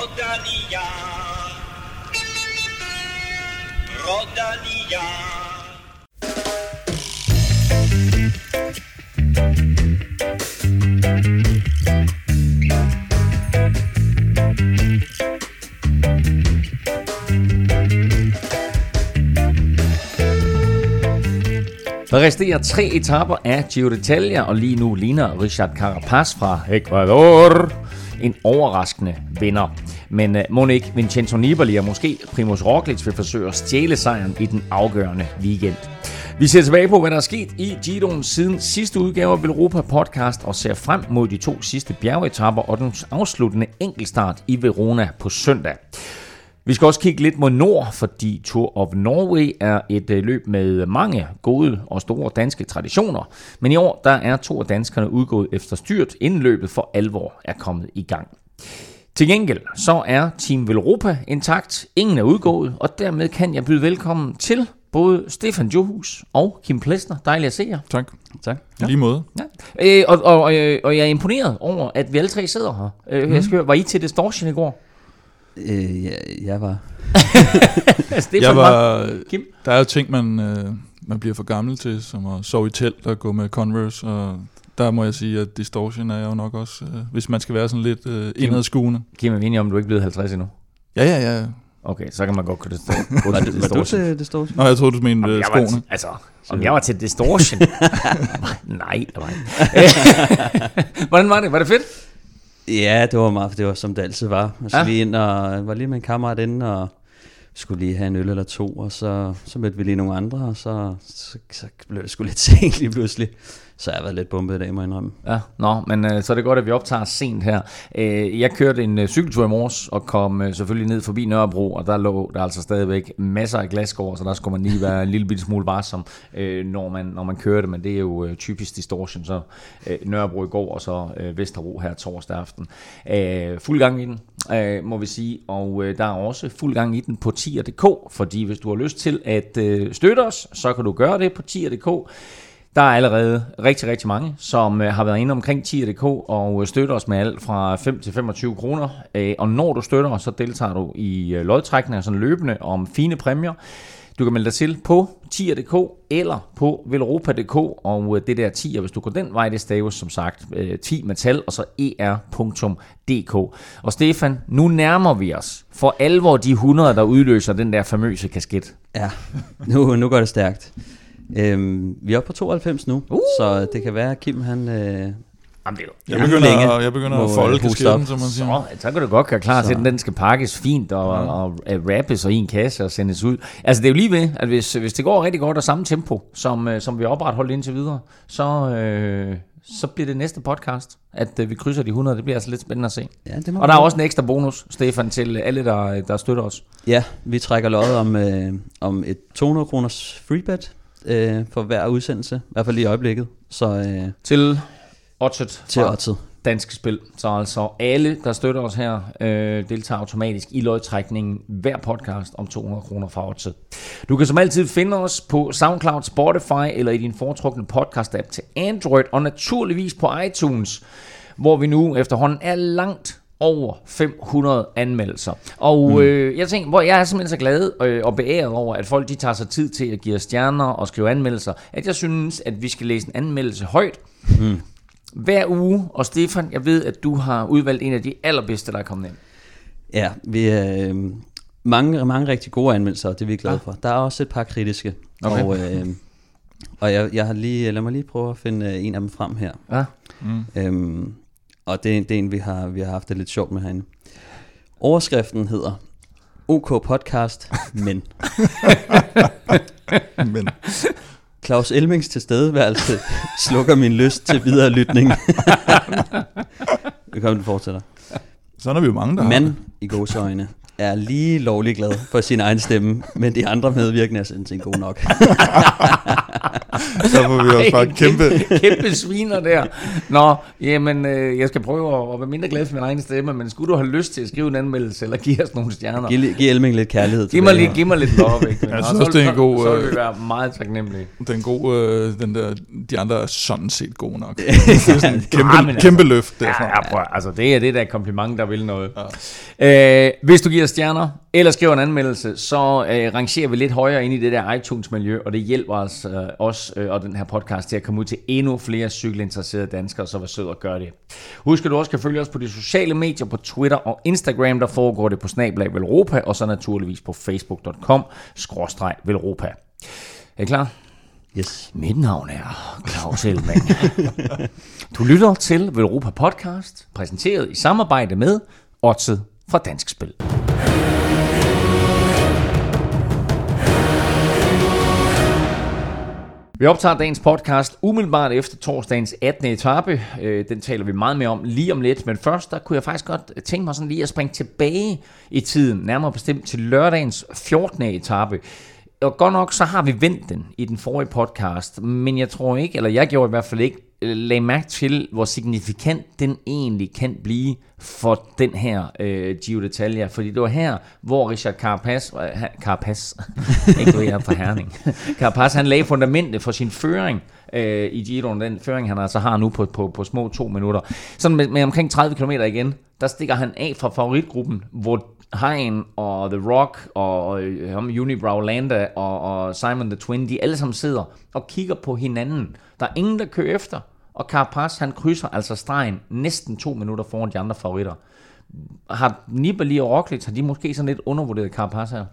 Rodalia. Rodalia. Der resterer tre etapper af Giro d'Italia, og lige nu ligner Richard Carapaz fra Ecuador en overraskende vinder. Men uh, Monique Vincenzo Nibali og måske Primoz Roglic vil forsøge at stjæle sejren i den afgørende weekend. Vi ser tilbage på, hvad der er sket i Giroen siden sidste udgave af Europa Podcast og ser frem mod de to sidste bjergetapper og den afsluttende enkeltstart i Verona på søndag. Vi skal også kigge lidt mod nord, fordi Tour of Norway er et øh, løb med mange gode og store danske traditioner. Men i år der er to af danskerne udgået efter styrt, inden løbet for alvor er kommet i gang. Til gengæld så er Team Velropa intakt, ingen er udgået, og dermed kan jeg byde velkommen til både Stefan Johus og Kim Plesner. Dejligt at se jer. Tak. Tak. Ja. Lige måde. Ja. Øh, og, og, øh, og jeg er imponeret over, at vi alle tre sidder her. Øh, Mhm. jeg skal høre, var I til Distortion i går? Øh, ja, jeg var... Stefan Jeg var, Kim? der er jo ting, man, øh, man bliver for gammel til, som at sove i telt og gå med Converse, og der må jeg sige, at distortion er jo nok også, øh, hvis man skal være sådan lidt øh, indadskuende. Kim, er vi enige om, du er ikke blevet 50 endnu? Ja, ja, ja. Okay, så kan man godt kunne det. Var, du, var du til store? Nå, jeg troede, du mente Om øh, var, skoene. til- altså, om jeg var til Distortion? Nej, det var ikke. Hvordan var det? Var det fedt? Ja, det var meget, det var som det altid var. Jeg skulle Ja. lige ind og var lige med en kammerat inde og skulle lige have en øl eller to, og så, så mødte vi lige nogle andre, og så, så, så blev det sgu lidt sent lige pludselig. Så jeg har været lidt bumpet i dag, må jeg indrømme. Ja, nå, men øh, så er det godt, at vi optager sent her. Øh, jeg kørte en øh, cykeltur i morges og kom øh, selvfølgelig ned forbi Nørrebro, og der lå der altså stadigvæk masser af glasgård, så der skulle man lige være en lille bitte smule varsom, øh, når, man, når man kørte, men det er jo øh, typisk distortion, så øh, Nørrebro i går, og så øh, Vesterbro her torsdag aften. Øh, fuld gang i den, øh, må vi sige, og øh, der er også fuld gang i den på tier.dk, fordi hvis du har lyst til at øh, støtte os, så kan du gøre det på tier.dk. Der er allerede rigtig, rigtig mange, som øh, har været inde omkring 10.dk og øh, støtter os med alt fra 5 til 25 kroner. Øh, og når du støtter os, så deltager du i lodtrækninger sådan løbende om fine præmier. Du kan melde dig til på 10.dk eller på velropa.dk, og det der 10, hvis du går den vej, det staves som sagt 10 med tal, og så er.dk. Og Stefan, nu nærmer vi os for alvor de 100, der udløser den der famøse kasket. Ja, nu, nu går det stærkt. Øhm, vi er oppe på 92 nu, uh. så det kan være, at Kim han... Øh, Jamen, det er Jeg Ja, begynder, længe at, jeg begynder at folde øh, hoste kasketten, som man siger. Så, så kan du godt gøre klar til, Så. at den, skal pakkes fint og, og, og rappes og i en kasse og sendes ud. Altså det er jo lige ved, at hvis, hvis det går rigtig godt og samme tempo, som, øh, som vi har opretholdt indtil videre, så, øh, så bliver det næste podcast, at øh, vi krydser de 100. Det bliver altså lidt spændende at se. ja, det må Og der er også en ekstra bonus, Stefan, til alle, der, der støtter os. Ja, vi trækker loddet om, øh, om et 200 kroners freebet øh, for hver udsendelse, i hvert fald lige i øjeblikket, så øh, Til Oddset til oddset. Danske Spil. Så altså alle, der støtter os her, øh, deltager automatisk i lodtrækningen hver podcast om 200 kroner fra Oddset. Du kan som altid finde os på SoundCloud, Spotify eller i din foretrukne podcast-app til Android, og naturligvis på iTunes, hvor vi nu efterhånden er langt over 500 anmeldelser. Og mm. øh, jeg tænker, hvor jeg er simpelthen så glad øh, og beæret over, at folk de tager sig tid til at give os stjerner og skrive anmeldelser, at jeg synes, at vi skal læse en anmeldelse højt. Mm. Hver uge, og Stefan, jeg ved, at du har udvalgt en af de allerbedste, der er kommet ind. Ja, vi er øh, mange, mange rigtig gode anmeldelser, og det er vi glade for. Der er også et par kritiske, Okay. og, øh, og jeg, jeg har lige, lad mig lige prøve at finde øh, en af dem frem her. Ja. Øhm, og det er, det er en, vi har, vi har haft det lidt sjovt med herinde. Overskriften hedder OK Podcast, men Men Claus Elmings tilstedeværelse slukker min lyst til videre lytning. vi kommer, den fortsætter. sådan er vi jo mange, der. Men, i gåseøjne, er lige lovlig glad for sin egen stemme, men de andre medvirkende er sådan set god nok. Så får vi også bare kæmpe... kæmpe, kæmpe sviner der. Nå, jamen, øh, jeg skal prøve at, være mindre glad for min egen stemme, men skulle du have lyst til at skrive en anmeldelse, eller give os nogle stjerner? Giv, giv Elming lidt kærlighed Giv mig, lige, giv mig lidt love, ikke? Jeg Og synes, så, det er en så- god, Så vil øh, vi være meget taknemmelige. Den gode, øh, den der, de andre er sådan set gode nok. det er sådan en kæmpe, Ja, men altså- kæmpe løft derfra. Ja, ja, prøv, altså det er det der kompliment, der vil noget. Ja. Øh, hvis du giver stjerner, eller skriver en anmeldelse, så øh, rangerer vi lidt højere ind i det der iTunes-miljø, og det hjælper os, øh, os øh, og den her podcast til at komme ud til endnu flere cykelinteresserede danskere, så vær sød og gør det. Husk, at du også kan følge os på de sociale medier, på Twitter og Instagram, der foregår det på Snablag Velropa, og så naturligvis på facebook.com, skråstreg Velropa. Er I klar? Yes. Mit navn er Claus Elming. du lytter til Velropa Podcast, præsenteret i samarbejde med Otset fra Dansk Spil. Vi optager dagens podcast umiddelbart efter torsdagens 18. etape. Øh, den taler vi meget mere om lige om lidt. Men først, der kunne jeg faktisk godt tænke mig sådan lige at springe tilbage i tiden. Nærmere bestemt til lørdagens 14. etape. Og godt nok, så har vi vendt den i den forrige podcast. Men jeg tror ikke, eller jeg gjorde i hvert fald ikke, lagde mærke til, hvor signifikant den egentlig kan blive for den her øh, Gio d'Italia. Fordi det var her, hvor Richard Carapaz, øh, Carapaz, ikke ved jeg er fra Herning, Carapaz, han lagde fundamentet for sin føring øh, i Giroen, den føring, han altså har nu på, på, på små to minutter. Sådan med, med omkring 30 km igen, der stikker han af fra favoritgruppen, hvor Hein og The Rock og øh, ham Unibrow Landa og, og Simon the Twin, de alle sammen sidder og kigger på hinanden. Der er ingen, der kører efter. Og Carapaz, han krydser altså stregen næsten to minutter foran de andre favoritter. Har Nibali og Roglic, har de måske sådan lidt undervurderet Carapaz her?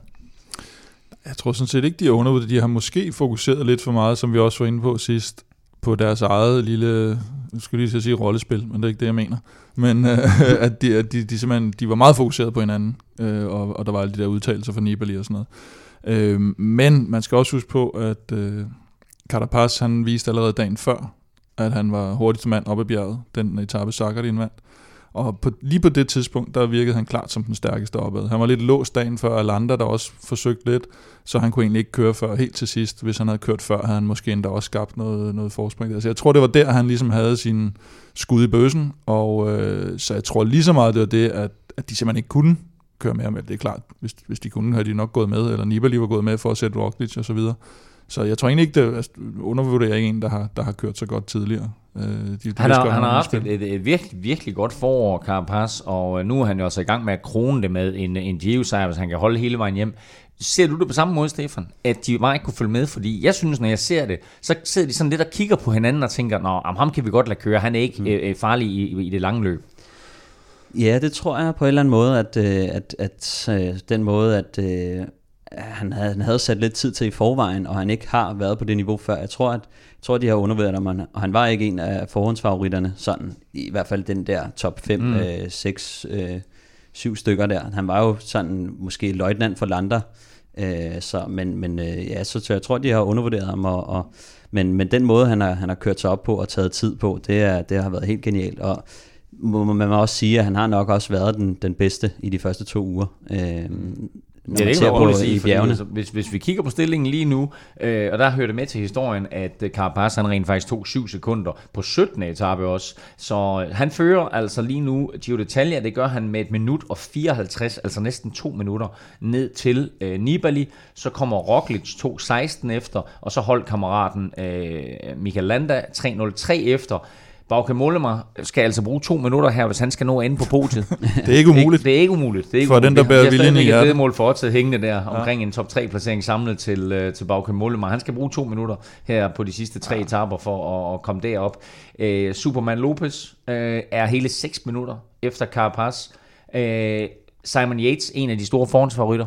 Jeg tror sådan set ikke, de er undervurderet. De har måske fokuseret lidt for meget, som vi også var inde på sidst, på deres eget lille, nu skulle lige så sige rollespil, men det er ikke det, jeg mener. Men øh, at, de, at de, de, simpelthen, de var meget fokuseret på hinanden, øh, og, og der var alle de der udtalelser fra Nibali og sådan noget. Øh, men man skal også huske på, at øh, Carapaz, han viste allerede dagen før, at han var hurtigste mand op ad bjerget, den etape Sakharin vandt. Og på, lige på det tidspunkt, der virkede han klart som den stærkeste opad. Han var lidt låst dagen før Alanda, der også forsøgte lidt, så han kunne egentlig ikke køre før helt til sidst. Hvis han havde kørt før, havde han måske endda også skabt noget, noget forspring der. Så jeg tror, det var der, han ligesom havde sin skud i bøsen, og øh, så jeg tror lige så meget, det var det, at, at de simpelthen ikke kunne køre mere med. Det er klart, hvis, hvis de kunne, havde de nok gået med, eller Nibali var gået med for at sætte Roglic og så videre. Så jeg tror egentlig ikke, det altså, undervurderer ikke en, der har, der har kørt så godt tidligere. Øh, de, de Han har, han har haft et, et, et virkelig, virkelig godt forår, Carapaz, og øh, nu er han jo altså i gang med at krone det med en, en Gio-sejr, hvis han kan holde hele vejen hjem. Ser du det på samme måde, Stefan? At de bare ikke kunne følge med? Fordi jeg synes, når jeg ser det, så sidder de sådan lidt og kigger på hinanden og tænker, Nå, om ham kan vi godt lade køre, han er ikke mm. øh, farlig i, i det lange løb. Ja, det tror jeg på en eller anden måde, at, øh, at, at øh, den måde, at øh, han, havde, han havde sat lidt tid til i forvejen, og han ikke har været på det niveau før. Jeg tror, at, jeg tror, de har undervurderet ham, og han- var ikke en af forhåndsfavoritterne, sådan i hvert fald den der top 5, mm. 6, 7 stykker der. Han var jo sådan måske løjtnant for Lander, øh, så, men, men øh, ja, så, så jeg tror, de har undervurderet ham, og, og, men, men den måde, han har, han har kørt sig op på og taget tid på, det, er, det har været helt genialt, og må må man også sige, at han har nok også været den, den bedste i de første to uger. Øh, Ja, det kan man roligt sige, i fordi bjergene. altså, hvis, hvis vi kigger på stillingen lige nu, øh, og der hører det med til historien, at øh, Carapaz han rent faktisk tog 7 sekunder på 17. etape også. Så øh, han fører altså lige nu Gio d'Italia, det gør han med et minut og 54, altså næsten to minutter, ned til øh, Nibali. Så kommer Roglic 2.16 efter, og så holdkammeraten øh, Michael Landa 3.03 efter. Bauke Mollema skal altså bruge to minutter her, hvis han skal nå inde på podiet. Det er ikke umuligt. Det er ikke umuligt. Det er ikke For den, umuligt. der bærer viljen i hjertet. vedmål for Otted hængende der, omkring en top 3 placering samlet til, øh, til Bauke Mollema. Han skal bruge to minutter her på de sidste tre ja. etaper for at, at komme derop. Øh, Superman Lopez øh, er hele 6 minutter efter Carapaz. Øh, Simon Yates, en af de store forhåndsfavoritter,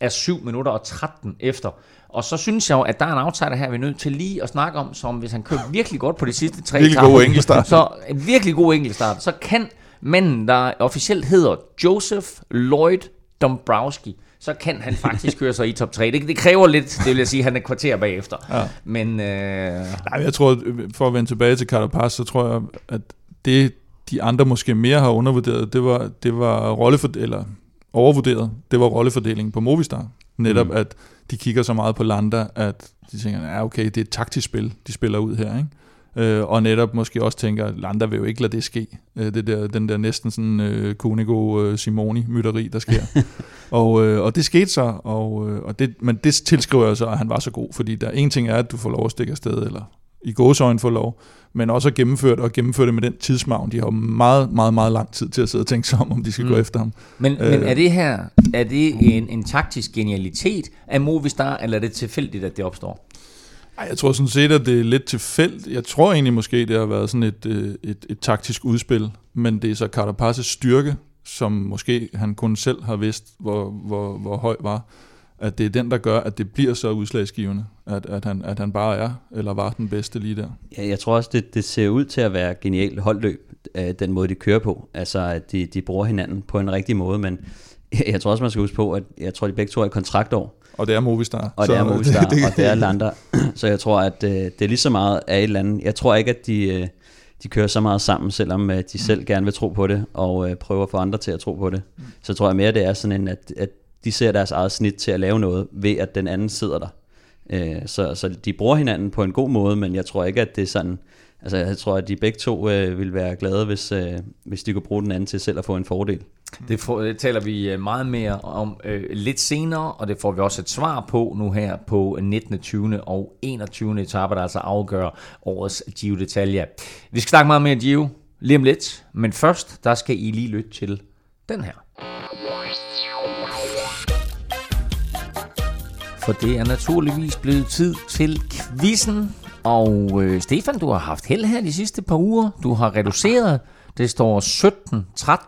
er 7 minutter og 13 efter. Og så synes jeg jo, at der er en outsider her, vi er nødt til lige at snakke om, som hvis han kører virkelig godt på de sidste tre Virkelig god enkeltstart. Så en virkelig god enkeltstart. Så kan manden, der officielt hedder Joseph Lloyd Dombrowski, så kan han faktisk køre sig i top 3. Det, det kræver lidt, det vil jeg sige, at han er kvarter bagefter. Ja. Men øh, Nej, jeg tror, for at vende tilbage til Carapaz, så tror jeg, at det, de andre måske mere har undervurderet, det var, det var rollefor, eller overvurderet, det var rollefordelingen på Movistar. Netop mm. at de kigger så meget på Landa, at de tænker, ja okay, det er et taktisk spil, de spiller ud her, ikke? Øh, og netop måske også tænker, Landa vil jo ikke lade det ske. Øh, det der, den der næsten sådan øh, Kunigo øh, Simoni mytteri, der sker. og, øh, og det skete så, og, øh, og det, men det tilskriver jeg så, at han var så god, fordi der en ting er, at du får lov at stikke afsted, eller i gåsøjne får lov, men også at gennemføre det, og gennemføre det med den tidsmavn. De har jo meget, meget, meget lang tid til at sidde og tænke sig om, om de skal mm. gå efter ham. Men, øh, men er det her er det en, en taktisk genialitet af Movistar, eller er det tilfældigt, at det opstår? Ej, jeg tror sådan set, at det er lidt tilfældigt. Jeg tror egentlig måske, det har været sådan et, øh, et, et, et taktisk udspil, men det er så Carapaz's styrke, som måske han kun selv har vidst, hvor, hvor, hvor høj var, at det er den, der gør, at det bliver så udslagsgivende, at, at, han, at han bare er, eller var den bedste lige der. Ja, jeg tror også, det, det ser ud til at være genialt holdløb, den måde, de kører på. Altså, at de, de bruger hinanden på en rigtig måde, men jeg tror også, man skal huske på, at jeg tror, de begge to er i kontraktår. Og det er Movistar. Og det er Movistar, det, det, og det er Lander. Så jeg tror, at øh, det er lige så meget af et eller andet. Jeg tror ikke, at de, øh, de kører så meget sammen, selvom øh, de selv gerne vil tro på det, og øh, prøver at få andre til at tro på det. Så tror jeg mere, det er sådan en, at, at de ser deres eget snit til at lave noget, ved at den anden sidder der. Øh, så, så de bruger hinanden på en god måde, men jeg tror ikke, at det er sådan... Altså, jeg tror, at de begge to øh, vil være glade, hvis, øh, hvis de kunne bruge den anden til selv at få en fordel. Det, for, det øh, taler vi øh, meget mere om øh, lidt senere, og det får vi også et svar på nu her på 19., 20. og 21. etape, der altså afgør årets Giro d'Italia. Vi skal snakke meget mere Giro lige om lidt, men først, der skal I lige lytte til den her. For det er naturligvis blevet tid til quizzen. Og øh, Stefan, du har haft held her de sidste par uger. Du har reduceret. Det står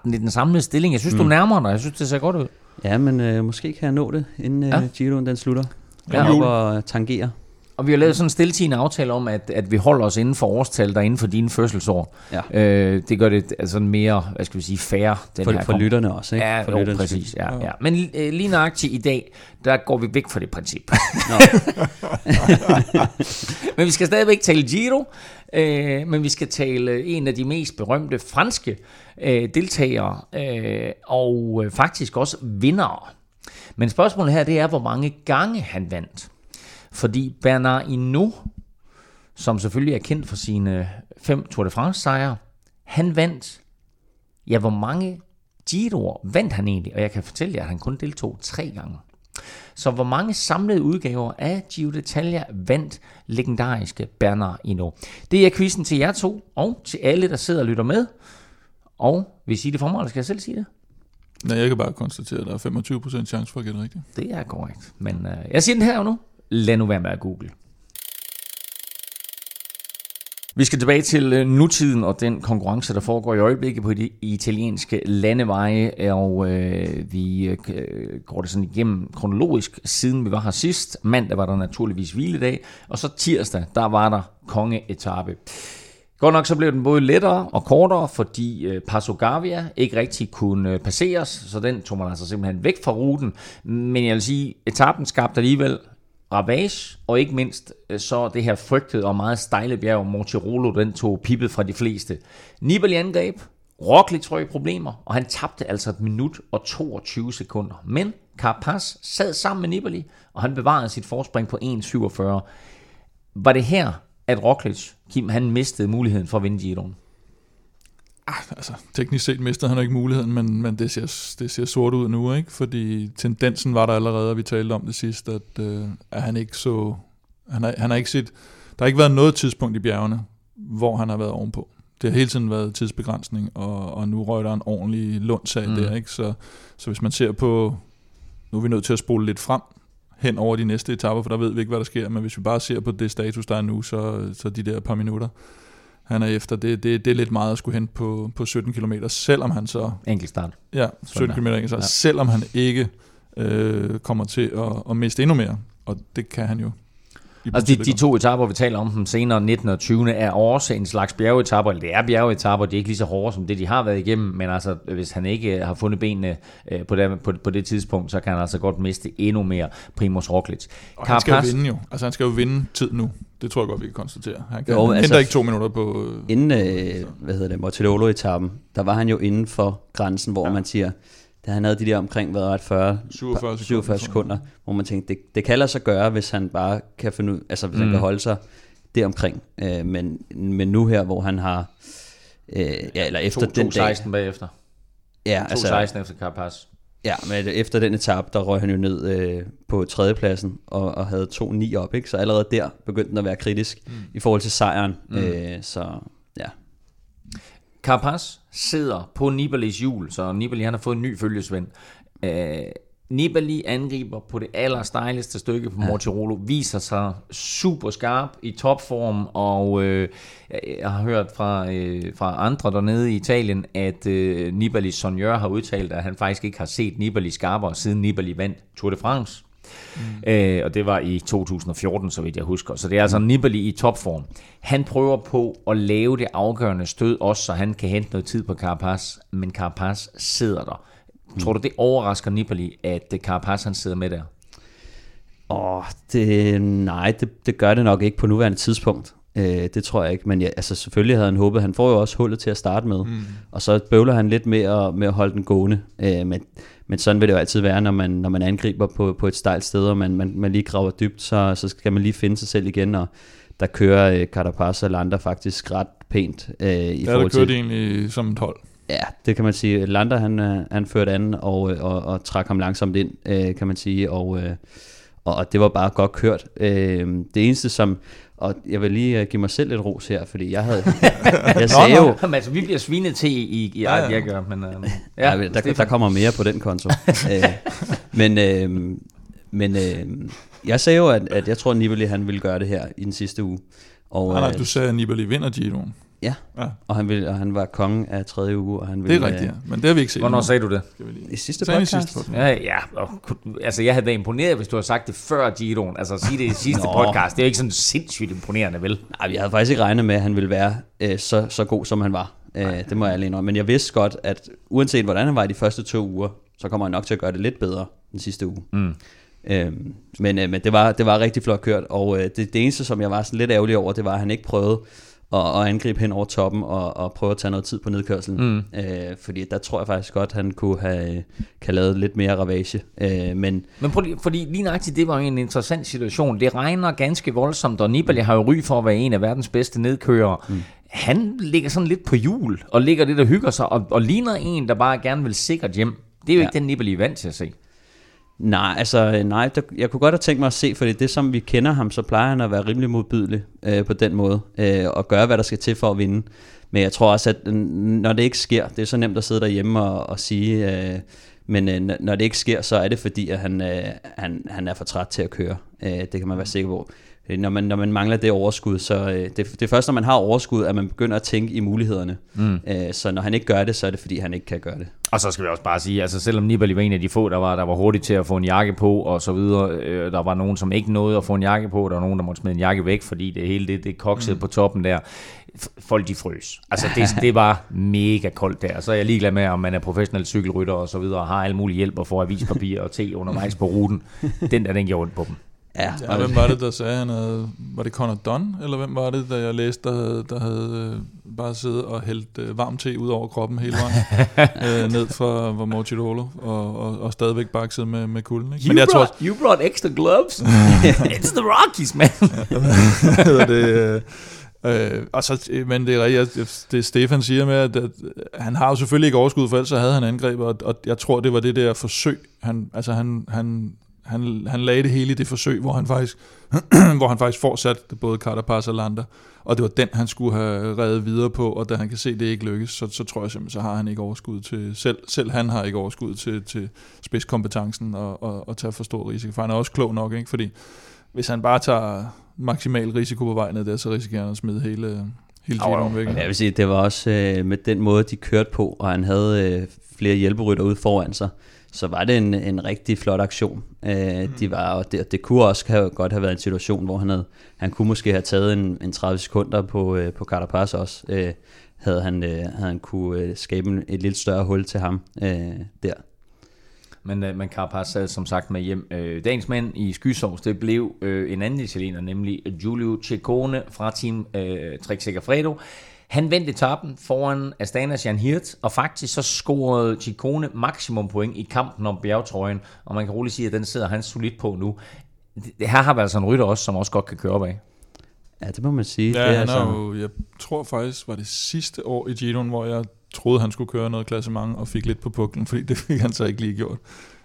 17-13 i den samlede stilling. Jeg synes, mm. du nærmer dig. Jeg synes, det ser godt ud. Ja, men øh, måske kan jeg nå det, inden øh, ja. Giroen den slutter. Jeg ja. og tangere. Og vi har lavet sådan en stiltigende aftale om, at, at vi holder os inden for årstal, der inden for dine fødselsår. Ja. Øh, det gør det altså mere, hvad skal vi sige, fair. Den for, her for lytterne også, ikke? Ja, for jo, præcis. Ja, ja. Men øh, lige nøjagtigt i dag, der går vi væk fra det princip. men vi skal stadigvæk tale Giro, øh, men vi skal tale en af de mest berømte franske øh, deltagere, øh, og øh, faktisk også vindere. Men spørgsmålet her, det er, hvor mange gange han vandt. Fordi Bernard Hinault, som selvfølgelig er kendt for sine fem Tour de France sejre, han vandt, ja hvor mange Giroer vandt han egentlig? Og jeg kan fortælle jer, at han kun deltog tre gange. Så hvor mange samlede udgaver af Giro d'Italia vandt legendariske Bernard Hinault? Det er quizzen til jer to, og til alle, der sidder og lytter med. Og vil I det for mig, eller skal jeg selv sige det? Nej, jeg kan bare konstatere, at der er 25% chance for at gætte rigtigt. Det er korrekt. Men uh, jeg siger den her nu lad nu være med at google. Vi skal tilbage til øh, nutiden og den konkurrence, der foregår i øjeblikket på de italienske landeveje, og øh, vi øh, øh, går det sådan igennem kronologisk, siden vi var her sidst. Mandag var der naturligvis hviledag, og så tirsdag, der var der kongeetappe. Godt nok så blev den både lettere og kortere, fordi øh, Passo Gavia ikke rigtig kunne øh, passeres, så den tog man altså simpelthen væk fra ruten. Men jeg vil sige, etappen skabte alligevel Ravage, og ikke mindst øh, så det her frygtede og meget stejle bjerg, Mortirolo, den tog pippet fra de fleste. Nibali angreb, Roglic tror i problemer, og han tabte altså et minut og 22 sekunder. Men Carapaz sad sammen med Nibali, og han bevarede sit forspring på 1.47. Var det her, at Roglic, Kim, han mistede muligheden for at vinde Giroen? Ah, altså, teknisk set mister han ikke muligheden, men, men det, ser, det ser sort ud nu, ikke? Fordi tendensen var der allerede, og vi talte om det sidst, at, øh, at han ikke så... Han har, han har ikke set... Der har ikke været noget tidspunkt i bjergene, hvor han har været ovenpå. Det har hele tiden været tidsbegrænsning, og, og nu røg der en ordentlig lundsag mm. der, ikke? Så, så hvis man ser på... Nu er vi nødt til at spole lidt frem hen over de næste etaper, for der ved vi ikke, hvad der sker, men hvis vi bare ser på det status, der er nu, så, så de der par minutter, han er efter. Det, det, det er lidt meget at skulle hente på, på 17 km, selvom han så... Enkelt start. Ja, 17 km enkelt start, ja. selvom han ikke øh, kommer til at, at miste endnu mere. Og det kan han jo. Altså de, de to etaper, vi taler om dem senere, 19 og 20, er også en slags bjergetapper, eller det er bjergetapper, de er ikke lige så hårde som det, de har været igennem, men altså, hvis han ikke har fundet benene øh, på, det, på, på det tidspunkt, så kan han altså godt miste endnu mere Primoz Roglic. Og han skal jo vinde jo, altså han skal jo vinde tid nu. Det tror jeg godt, vi kan konstatere. Han kan jo, han altså, ikke to minutter på... Inden, øh, hvad hedder det, Mortadolo-etappen, der var han jo inden for grænsen, hvor ja. man siger, da han havde de der omkring, hvad var det, 40, 47 47 sekunder, hvor man tænkte, det, det kan lade sig gøre, hvis han bare kan finde ud, altså hvis mm. han Mm. kan holde sig deromkring. Øh, men, men nu her, hvor han har, øh, ja, eller efter den dag, 2.16 bagefter. ja, 2.16 altså, efter Carapaz. ja, men efter den etape, der røg han jo ned øh, på tredjepladsen, og, og havde 2-9 op, ikke? så allerede der begyndte den at være kritisk mm. i forhold til sejren, mm. øh, så. Carapaz sidder på Nibalis hjul, så Nibali han har fået en ny følgesvend. Øh, Nibali angriber på det allerstejligste stykke på Mortirolo, viser sig super skarp i topform, og øh, jeg har hørt fra, øh, fra andre dernede i Italien, at øh, Nibalis sonjør har udtalt, at han faktisk ikke har set Nibali skarpere, siden Nibali vandt Tour de France. Mm. Øh, og det var i 2014, så vidt jeg husker. Så det er altså Nibali i topform. Han prøver på at lave det afgørende stød også, så han kan hente noget tid på Carapaz, men Carapaz sidder der. Tror du, det overrasker Nibali, at Carapaz han sidder med der? Åh, det, nej, det, det gør det nok ikke på nuværende tidspunkt. Øh, det tror jeg ikke, men ja, altså selvfølgelig havde han håbet. Han får jo også hullet til at starte med, mm. og så bøvler han lidt med at, med at holde den gående. Øh, men, men sådan vil det jo altid være, når man, når man angriber på, på et stejlt sted, og man, man, man lige graver dybt, så, så skal man lige finde sig selv igen, og der kører øh, Carapaz og Lander faktisk ret pænt øh, i Ja, der forhold kørte til... egentlig som et hold. Ja, det kan man sige. Lander han, øh, han førte an og, øh, og, og trak ham langsomt ind, øh, kan man sige, og, øh, og, og det var bare godt kørt. Øh, det eneste som, og jeg vil lige øh, give mig selv lidt ros her, fordi jeg havde, jeg sagde jo, Jamen, altså, vi bliver svinet til i, i, i Ja, ja, jeg gør, men... Øh, ja, ja, der, der kommer mere på den konto. øh, men øh, men øh, jeg sagde jo, at, at jeg tror, at Nibali han ville gøre det her i den sidste uge. Og, Nej, nej, du sagde, at Nibali vinder Giroen. Ja, Ja, og han, ville, og han var kongen af tredje uge, og han det ville, er rigtigt, ja. Men det har vi ikke set Hvornår endnu, sagde du det? skal vi lige. I sidste podcast? sidste podcast. Ja, ja. Og, altså, jeg havde været imponeret, hvis du havde sagt det før Giroen. Altså, at sige det i sidste podcast, det er jo ikke sådan sindssygt imponerende, vel? Nej, jeg havde faktisk ikke regnet med, at han ville være øh, så, så god, som han var. Øh, det må jeg alene om. Men jeg vidste godt, at uanset hvordan han var i de første to uger, så kommer han nok til at gøre det lidt bedre den sidste uge. Mm. Øhm, men øh, men det, var, det var rigtig flot kørt, og øh, det, det eneste, som jeg var sådan lidt ærgerlig over, det var, at han ikke prøvede at, at angribe hen over toppen og, og prøve at tage noget tid på nedkørselen. Mm. Øh, fordi der tror jeg faktisk godt, han kunne have kan lavet lidt mere ravage. Øh, men Men prøv lige, fordi lige nøjagtigt, det var en interessant situation. Det regner ganske voldsomt, og Nibali har jo ry for at være en af verdens bedste nedkørere. Mm. Han ligger sådan lidt på hjul, og ligger lidt og hygger sig, og, og ligner en, der bare gerne vil sikkert hjem. Det er jo Ja. ikke den Nibali er vant til at se. Nej, altså nej, der, jeg kunne godt have tænkt mig at se, fordi det som vi kender ham, så plejer han at være rimelig modbydelig øh, på den måde, øh, og gøre hvad der skal til for at vinde. Men jeg tror også, at når det ikke sker, det er så nemt at sidde derhjemme og, og sige, øh, men øh, når det ikke sker, så er det fordi, at han, øh, han, han er for træt til at køre. Øh, det kan man være sikker på. Øh, Når man, når man mangler det overskud, så øh, det, det er først, når man har overskud, at man begynder at tænke i mulighederne. Mm. Øh, så når han ikke gør det, så er det fordi, han ikke kan gøre det. Og så skal vi også bare sige, altså selvom Nibali var en af de få, der var, der var hurtigt til at få en jakke på og så videre, øh, der var nogen, som ikke nåede at få en jakke på, der var nogen, der måtte smide en jakke væk, fordi det hele det, det koksede mm. på toppen der. Folk de frøs. Altså det, det var mega koldt der. Så er jeg ligeglad med, om man er professionel cykelrytter og så videre, og har alle mulige hjælp og får avispapir og te undervejs på ruten. Den der, den gjorde ondt på dem. Ja, Ja, hvem var det, der sagde, han havde... Var det Conor Dunn, eller hvem var det, der jeg læste, der havde, der havde øh, bare siddet og hældt øh, varm te ud over kroppen hele vejen, øh, ned fra, fra Mortirolo, og, og, og stadigvæk bakset med, med kulden. Ikke? You, brought, you brought extra gloves? It's the Rockies, man. hedder det, øh, øh, og så, øh, men det er rigtigt, jeg- det Stefan siger med, at, at han har jo selvfølgelig ikke overskud, for ellers så havde han angreb, og, og jeg tror, det var det der forsøg, han, altså han, han, han, han lagde det hele i det forsøg, hvor han faktisk, hvor han faktisk får sat både Carapaz og Lander, og det var den, han skulle have reddet videre på, og da han kan se, at det ikke lykkes, så, så tror jeg simpelthen, så har han ikke overskud til, selv, selv han har ikke overskud til, til spidskompetencen og, og, og tage for stor risiko, for han er også klog nok, ikke? fordi hvis han bare tager maksimal risiko på vej ned der, så risikerer han at smide hele, hele. Giroen væk. Jeg vil sige, det var også øh, med den måde, de kørte på, og han havde øh, flere hjælperytter ude foran sig, så var det en, en rigtig flot aktion. Øh, mm. de var, og det, det kunne også have, godt have været en situation, hvor han, havde, han kunne måske have taget en, en 30 sekunder på, øh, på Carapaz også, øh, havde han, øh, havde han kunne øh, skabe en- et lidt større hul til ham øh, der. Men, øh, men Carapaz sad som sagt med hjem. Øh, dagens mand i skysovs, det blev øh, en anden italiener, nemlig Giulio Ciccone fra Team øh, Trek Segafredo. Han vendte etappen foran Astana Jan Hirt, og faktisk så scorede Ciccone maksimum point i kampen om bjergtrøjen, og man kan roligt sige, at den sidder han solidt på nu. Her har vi altså en rytter også, som også godt kan køre op af. Ja, det må man sige. Ja, det er han altså, er jo, jeg tror faktisk, var det sidste år i Giroen, hvor jeg troede, han skulle køre noget klassement, og fik lidt på puklen, fordi det fik han så ikke lige gjort.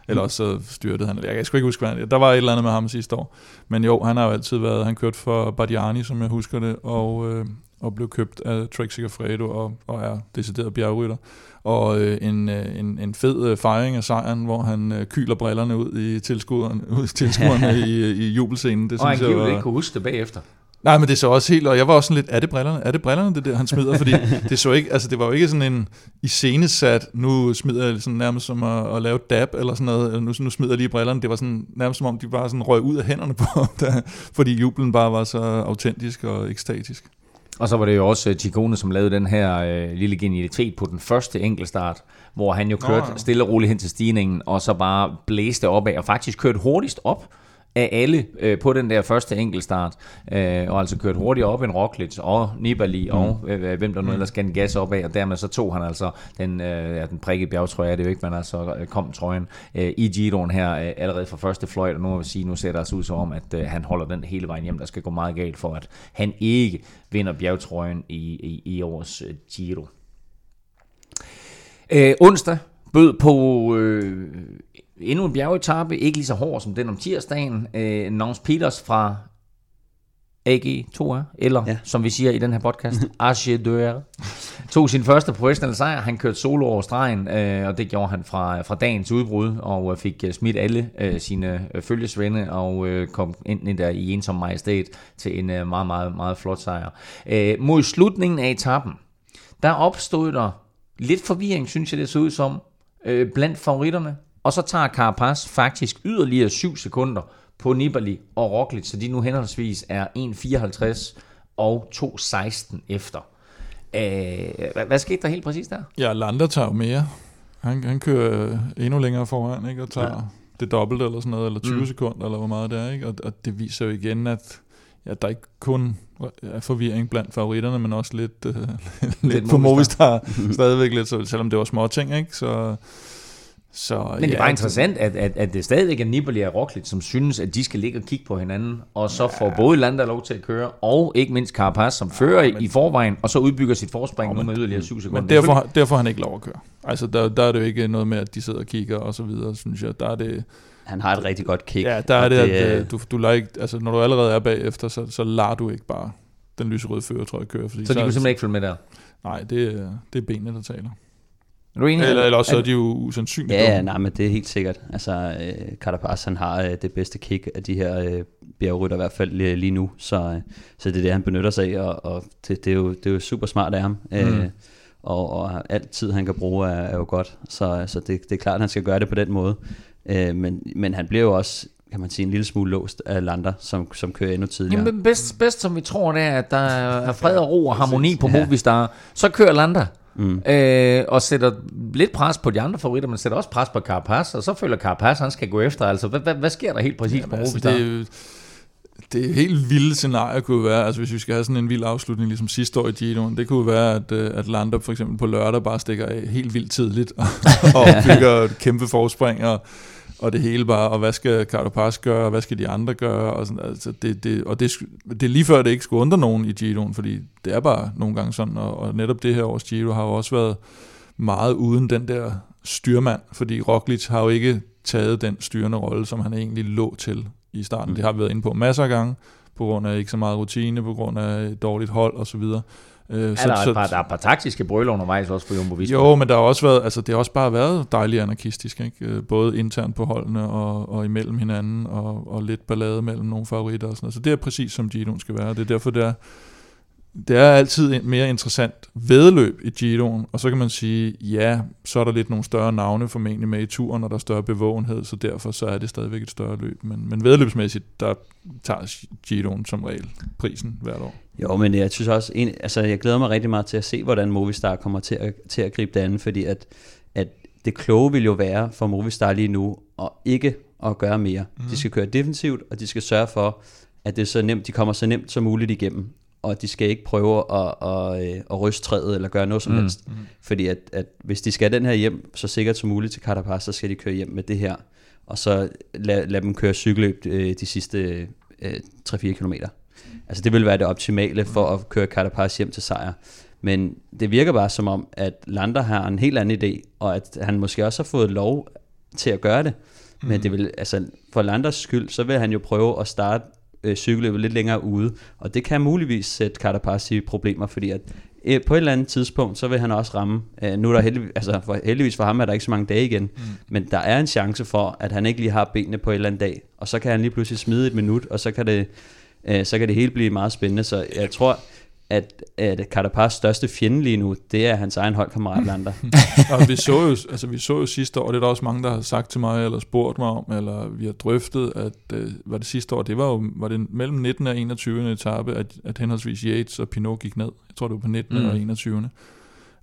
Eller også så styrtede han. Jeg kan sgu ikke huske, hvad han Der var et eller andet med ham sidste år. Men jo, han har jo altid været, han kørte for Bardiani, som jeg husker det, og, øh, og blev købt af Trek Segafredo og, og er decideret bjergrytter. Og øh, en, øh, en, en fed øh, fejring af sejren, hvor han øh, kyler brillerne ud i tilskuerne, ud i, tilskuerne i, i jubelscenen. Det og synes han var... ikke kunne huske det bagefter. Nej, men det så også helt, og jeg var også sådan lidt, er det brillerne? Er det brillerne, det der, han smider? Fordi det så ikke, altså det var jo ikke sådan en iscenesat, nu smider jeg sådan nærmest som at, at lave dab eller sådan noget, eller nu, nu smider jeg lige brillerne. Det var sådan nærmest som om, de bare sådan røg ud af hænderne på ham, fordi jublen bare var så autentisk og ekstatisk. Og så var det jo også Chikone, som lavede den her øh, lille genialitet på den første enkeltstart, hvor han jo kørte Nå, ja. stille og roligt hen til stigningen, og så bare blæste opad, og faktisk kørte hurtigst op af alle øh, på den der første enkeltstart, øh, og altså kørt hurtigt op en Roglic og Nibali mm. og øh, hvem der nu mm. ellers skal gas op af, og dermed så tog han altså den, øh, ja, den prikkede bjergtrøje, det er jo ikke, men altså øh, kom trøjen øh, i Giroen her øh, allerede fra første fløjt, og nu vil sige, nu ser det altså ud som om, at øh, han holder den hele vejen hjem, der skal gå meget galt for, at han ikke vinder bjergtrøjen i, i, i års øh, Giro. Øh, onsdag bød på øh, endnu en bjergetappe, ikke lige så hård som den om tirsdagen. Øh, Nons Peters fra AG2R, eller ja. som vi siger i den her podcast, AG2R, tog sin første professionelle sejr. Han kørte solo over stregen, øh, og det gjorde han fra, fra dagens udbrud, og øh, fik øh, smidt alle øh, sine øh, følgesvende, og øh, kom ind der i ensom majestæt til en øh, meget, meget, meget flot sejr. Øh, mod slutningen af etappen, der opstod der lidt forvirring, synes jeg det så ud som, øh, blandt favoritterne. Og så tager Carapaz faktisk yderligere 7 sekunder på Nibali og Roglic, så de nu henholdsvis er 1.54 og 2.16 efter. Øh, hvad, hvad skete der helt præcis der? Ja, Lander tager jo mere. Han, han kører endnu længere foran, ikke? og tager ja. det dobbelte eller sådan noget, eller 20 mm. sekunder, eller hvor meget det er. Ikke? Og, og det viser jo igen, at ja, der ikke kun er forvirring blandt favoritterne, men også lidt, øh, lidt, lidt på Movistar stadigvæk lidt, så, selvom det var små ting, ikke? Så, så, Men det er ja, bare interessant, at, at, at det stadigvæk er Nibali og Roglic, som synes, at de skal ligge og kigge på hinanden, og så ja. får både Landa lov til at køre, og ikke mindst Carapaz, som fører ja, men, i forvejen, og så udbygger sit forspring ja, med yderligere 7 sekunder. Men derfor, derfor har han ikke lov at køre. Altså, der, der er det jo ikke noget med, at de sidder og kigger og så videre, synes jeg. Der er det... Han har et rigtig godt kick. Ja, der er det, det at øh, du, du lader ikke, altså, når du allerede er bagefter, så, så lader du ikke bare den lyserøde fører, tror jeg, køre. Fordi så de kunne simpelthen ikke følge med der? Nej, det, det er benene, der taler. Er du enig? Eller, eller også er de jo usandsynligt Ja, ja, nej, men det er helt sikkert. Altså, øh, Carapaz, han har øh, det bedste kick af de her øh, bjergrytter, i hvert fald lige, lige nu. Så, øh, så det er det, han benytter sig af, og, og det, det, er jo, det er jo super smart af ham. Mm. Øh, og, og alt tid, han kan bruge, er, er jo godt. Så, så det, det er klart, at han skal gøre det på den måde. Øh, men, men han bliver jo også kan man sige, en lille smule låst af Lander, som, som kører endnu tidligere. Jamen bedst, bedst som vi tror, det er, at der er fred og ro og harmoni på ja. Movistar. Så kører Lander. Mm. Øh, og sætter lidt pres på de andre favoritter, men sætter også pres på Carapaz, og så føler Carapaz, han skal gå efter. Altså, hvad, hvad, hvad sker der helt præcis Jamen, på altså? Det, det er helt vilde scenarie kunne være, altså hvis vi skal have sådan en vild afslutning, ligesom sidste år i Giroen, det kunne være, at, øh, at Landa for eksempel på lørdag bare stikker af helt vildt tidligt, og, og bygger et kæmpe forspring, og og det hele bare, og hvad skal Carapaz gøre, og hvad skal de andre gøre, og, sådan, altså det, det, og det, det er lige før, det ikke skulle undre nogen i Giroen, fordi det er bare nogle gange sådan, og, og netop det her års Giro har jo også været meget uden den der styrmand, fordi Roglic har jo ikke taget den styrende rolle, som han egentlig lå til i starten. Mm. Det har vi været inde på masser af gange, på grund af ikke så meget rutine, på grund af dårligt hold osv. Øh, så, er der, så, et par, der er et par taktiske brøler undervejs også på Jumbo Visma. Jo, men der har også været, altså det har også bare været dejligt anarkistisk, ikke? Øh, både internt på holdene og, og imellem hinanden, og, og lidt ballade mellem nogle favoritter og sådan noget. Så det er præcis som Giroen skal være. Det er derfor, det er, det er altid mere interessant vedløb i Giroen, og så kan man sige, ja, så er der lidt nogle større navne formentlig med i turen, og der er større bevågenhed, så derfor så er det stadigvæk et større løb. Men, men vedløbsmæssigt, der tager Giroen som regel prisen hvert år. Jo, men jeg synes også, en, altså jeg glæder mig rigtig meget til at se, hvordan Movistar kommer til at, til at gribe det andet, fordi at, at det kloge vil jo være for Movistar lige nu, at ikke at gøre mere. Mm. De skal køre defensivt, og de skal sørge for, at det er så nemt, de kommer så nemt som muligt igennem. Og de skal ikke prøve at, at, at, at ryste træet eller gøre noget som mm. helst. Mm. Fordi at, at hvis de skal den her hjem så sikkert som muligt til Carapaz, så skal de køre hjem med det her, og så lad, lad dem køre cykelløb øh, de sidste øh, 3-4 kilometer. Altså det vil være det optimale for at køre Carapaz hjem til sejr. Men det virker bare som om, at Lander har en helt anden idé, og at han måske også har fået lov til at gøre det. Men mm. det vil, altså, for Landers skyld, så vil han jo prøve at starte øh, cykelløbet lidt længere ude, og det kan muligvis sætte Carapaz i problemer, fordi at øh, på et eller andet tidspunkt, så vil han også ramme. Øh, nu er der heldigvis, altså for, heldigvis for ham er der ikke så mange dage igen, mm. men der er en chance for, at han ikke lige har benene på et eller andet dag, og så kan han lige pludselig smide et minut, og så kan det, øh, så kan det hele blive meget spændende. Så jeg tror, at, at Carapaz største fjende lige nu, det er hans egen holdkammerat Lander. og vi så, jo, altså, vi så jo sidste år, og det er der også mange, der har sagt til mig, eller spurgt mig om, eller vi har drøftet, at øh, var det sidste år, det var jo var det mellem 19. og 21. etape, at, at henholdsvis Yates og Pinot gik ned. Jeg tror, det var på 19. Mm. og 21.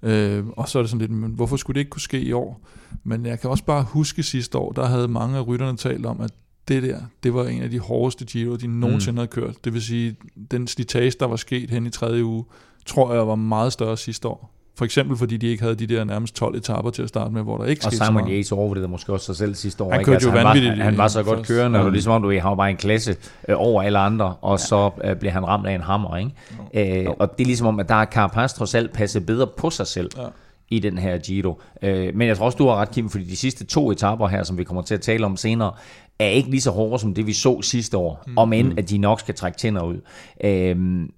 Øh, og så er det sådan lidt, men hvorfor skulle det ikke kunne ske i år? Men jeg kan også bare huske sidste år, der havde mange af rytterne talt om, at det der, det var en af de hårdeste Giro, de nogensinde mm. havde kørt. Det vil sige, den slitage, der var sket hen i tredje uge, tror jeg var meget større sidste år. For eksempel fordi de ikke havde de der nærmest 12 etaper til at starte med, hvor der ikke skete Og Simon Yates overvurderede måske også sig selv sidste år. Han kørte ikke? altså, jo vanvittigt. Han var, han var så godt kørende, og ligesom om du har bare en klasse øh, over alle andre, og ja. så øh, bliver han ramt af en hammer. Ikke? No. Øh, og det er ligesom om, at der er Carapaz trods alt passet bedre på sig selv. Ja i den her Giro. Øh, men jeg tror også, du har ret, Kim, fordi de sidste to etapper her, som vi kommer til at tale om senere, er ikke lige så hårde som det, vi så sidste år, mm. om end at de nok skal trække tænder ud. Øh,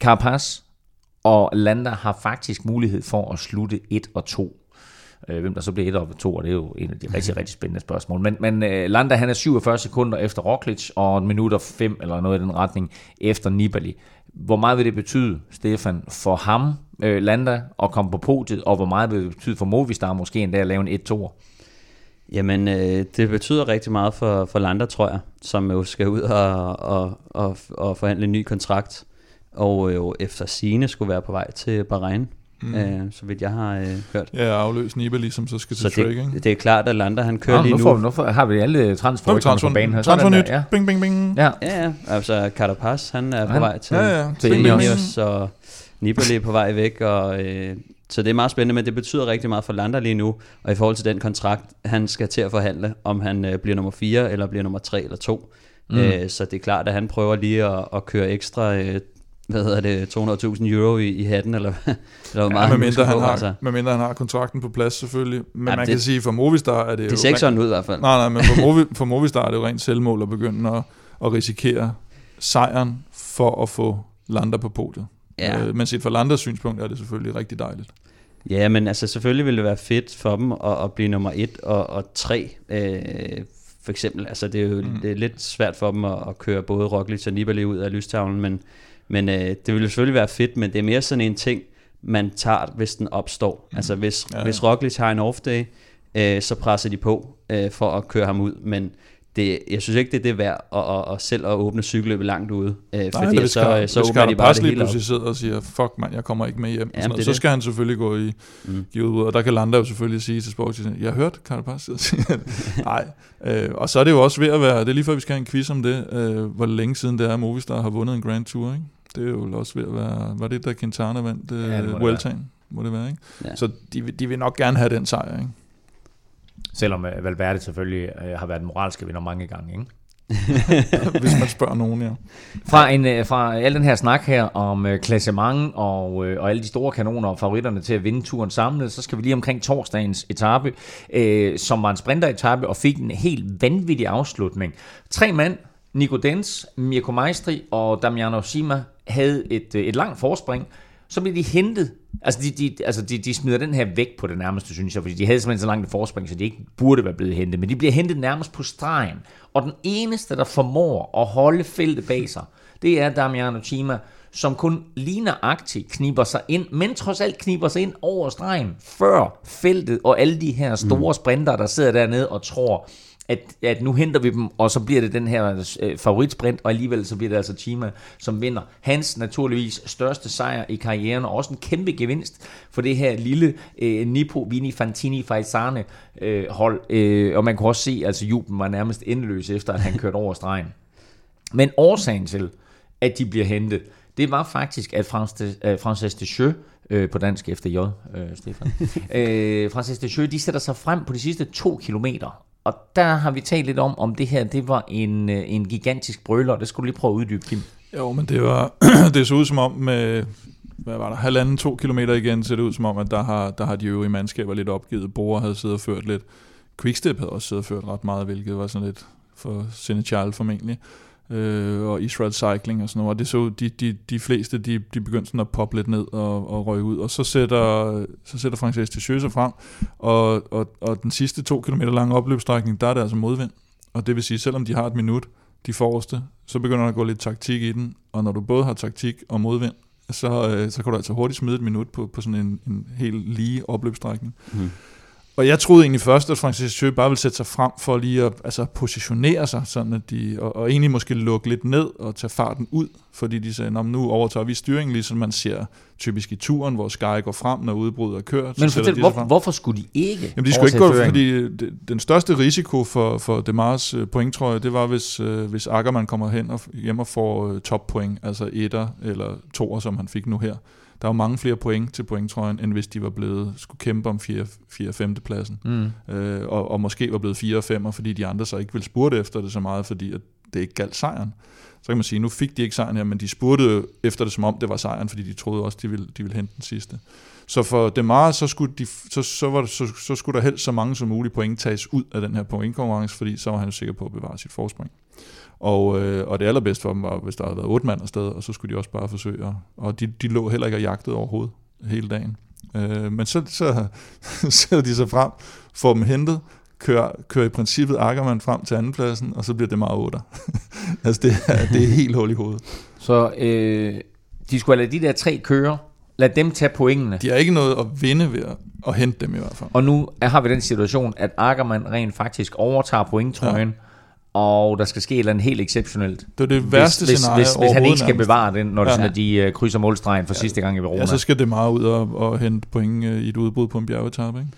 Carapaz og Landa har faktisk mulighed for at slutte 1 og 2. Øh, hvem der så bliver 1 og 2, og det er jo en af de rigtig, rigtig spændende spørgsmål. Men, men øh, Landa han er 47 sekunder efter Roglic, og en minut og 5 eller noget i den retning efter Nibali. Hvor meget vil det betyde, Stefan, for ham, øh, Landa, at komme på podiet, og hvor meget vil det betyde for Movistar måske endda at lave en 1-2'er? Jamen, øh, det betyder rigtig meget for, for Landa, tror jeg, som jo skal ud og, og, og, og forhandle en ny kontrakt, og jo efter sine skulle være på vej til Bahrain, mm. øh, så vidt jeg har øh, hørt. Ja, afløs Nibali, som så skal til så det, ikke? det er klart, at Landa han kører ja, lige nu. Får, nu får, har vi alle transfer, transfer på banen her. Transfer nyt, ja. bing, bing, bing. Ja, ja, ja. altså Carapaz, han er på han, vej til, ja, ja. til Ineos, og Nibali er på vej væk, og... Øh, så det er meget spændende, men det betyder rigtig meget for Landa lige nu, og i forhold til den kontrakt, han skal til at forhandle, om han øh, bliver nummer 4, eller bliver nummer 3 eller 2. Mm. Øh, så det er klart, at han prøver lige at, at køre ekstra, øh, hvad hedder det, 200.000 euro i, i hatten, eller, eller hvor meget ja, han mindre han, på, har, altså. mindre han har kontrakten på plads selvfølgelig. Men Ja, man det- kan sige, for Movistar er det, Det ser ikke sådan ud i hvert fald. Nej, nej, men for, Movi, for Movistar er det jo rent selvmål at begynde at, at risikere sejren for at få Landa på podiet. Ja. Øh, men set fra Landas synspunkt er det selvfølgelig rigtig dejligt. Ja, men altså selvfølgelig ville det være fedt for dem at, at blive nummer 1 og, og 3, øh, for eksempel. Altså det er jo mm. det er lidt svært for dem at, at køre både Roglic og Nibali ud af lystavlen, men, men øh, det ville selvfølgelig være fedt, men det er mere sådan en ting, man tager, hvis den opstår. Mm. Altså hvis, ja, ja. hvis Roglic har en off-day, øh, så presser de på øh, for at køre ham ud, men det, jeg synes ikke, det er det værd at, at, at selv at åbne cykelløbet langt ude, øh, Nej, fordi hvis så, Kar- så hvis åbner de bare det hele op. sidder og siger, fuck mand, jeg kommer ikke med hjem. Jamen, det så det. skal han selvfølgelig gå i, Mm. give ud, og der kan Landa jo selvfølgelig sige til Sports, jeg har hørt sidde og sige, nej. Øh, og så er det jo også ved at være, det er lige før vi skal have en quiz om det, øh, hvor længe siden det er, at Movistar har vundet en Grand Tour, ikke? Det er jo også ved at være, var det da Quintana vandt øh, Ja, Vueltaen, må det være, ikke? Ja. Så de, vil- de vil nok gerne have den sejr, ikke? Selvom uh, Valverde selvfølgelig uh, har været moralske vinder mange gange. Ikke? Hvis man spørger nogen, ja. Fra, en, øh, fra al den her snak her om øh, klassement og, øh, og alle de store kanoner og favoritterne til at vinde turen samlet, så skal vi lige omkring torsdagens etape, øh, som var en sprinteretape og fik en helt vanvittig afslutning. Tre mand, Nico Dens, Mirko Maestri og Damiano Sima, havde et, øh, et langt forspring. Så blev de hentet. Altså, de, de, altså de, de smider den her væk på det nærmeste, synes jeg, fordi de havde simpelthen så langt et forspring, så de ikke burde være blevet hentet. Men de bliver hentet nærmest på stregen. Og den eneste, der formår at holde feltet bag sig, det er Damiano Chima, som kun ligner aktivt kniber sig ind, men trods alt kniber sig ind over stregen, før feltet og alle de her store sprinter, der sidder dernede og tror, at, at nu henter vi dem, og så bliver det den her øh, favoritsprint, og alligevel så bliver det altså Chima, som vinder. Hans naturligvis største sejr i karrieren, og også en kæmpe gevinst for det her lille øh, Nippo Vini Fantini Faisane øh, hold. Øh, og man kunne også se, altså jublen var nærmest endeløs efter, at han kørte over stregen. Men årsagen til, at de bliver hentet, det var faktisk, at Francis, Francis Deschamps, øh, på dansk efter J, øh, Stefan. øh, Francis Deschamps, de sætter sig frem på de sidste to kilometer, og der har vi talt lidt om, om det her, det var en, øh, en gigantisk brøler, det skulle du lige prøve at uddybe, Kim. Jo, men det var, det så ud som om med, hvad var der, halvanden, to kilometer igen, ser det ud som om, at der har, der har de øvrige mandskaber lidt opgivet. Bore havde siddet og ført lidt. Quickstep havde også siddet og ført ret meget, hvilket var sådan lidt for Senechal formentlig øh, og Israel Cycling og sådan noget. Og det så de, de, de fleste, de, de begyndte sådan at poppe lidt ned og, og røge ud. Og så sætter, så sætter Francis de sig frem, og, og, og den sidste to kilometer lange opløbsstrækning, der er det altså modvind. Og det vil sige, selvom de har et minut, de forreste, så begynder der at gå lidt taktik i den. Og når du både har taktik og modvind, så, øh, så kan du altså hurtigt smide et minut på, på sådan en, en helt lige opløbsstrækning. Mm. Og jeg troede egentlig først, at Francis Thieu bare ville sætte sig frem for lige at altså, positionere sig, sådan at de, og, og egentlig måske lukke lidt ned og tage farten ud, fordi de sagde, nu overtager vi styringen, ligesom man ser typisk i turen, hvor Sky går frem, når udbruddet er kørt. Men fortæl, de hvor, hvorfor skulle de ikke Jamen de skulle ikke gå, fordi den største risiko for, for Demars øh, point, tror jeg, det var, hvis, øh, hvis Ackermann kommer hen og hjem og får øh, toppoint, altså etter eller toer, som han fik nu her der var mange flere point til pointtrøjen, end hvis de var blevet, skulle kæmpe om 4. og 5. pladsen. Mm. Øh, og, og måske var blevet 4 og 5, fordi de andre så ikke ville spurte efter det så meget, fordi at det ikke galt sejren. Så kan man sige, nu fik de ikke sejren her, men de spurgte efter det, som om det var sejren, fordi de troede også, de ville, de ville hente den sidste. Så for Demar, så skulle, de, så, så, var så, så skulle der helst så mange som muligt point tages ud af den her pointkonkurrence, fordi så var han sikker på at bevare sit forspring. Og, øh, og det allerbedste for dem var, hvis der havde været otte mand afsted, og så skulle de også bare forsøge. At, og de, de lå heller ikke og jagtede overhovedet hele dagen. Øh, men så, så sætter de sig frem, får dem hentet, kører, kører i princippet Ackermann frem til andenpladsen, og så bliver det meget otter. altså det er, det er helt hul i hovedet. Så øh, de skulle have de der tre køre, lad dem tage pointene. De har ikke noget at vinde ved at, at hente dem i hvert fald. Og nu har vi den situation, at Ackermann rent faktisk overtager pointtrøjen, ja og der skal ske et eller andet helt exceptionelt. Det er det værste hvis, scenarie hvis, hvis, hvis han ikke skal bevare den, når det ja. sådan, at de uh, krydser målstregen for ja. sidste gang i Verona. Ja, så skal det meget ud og, og hente point uh, i et udbrud på en bjergetappe, ikke?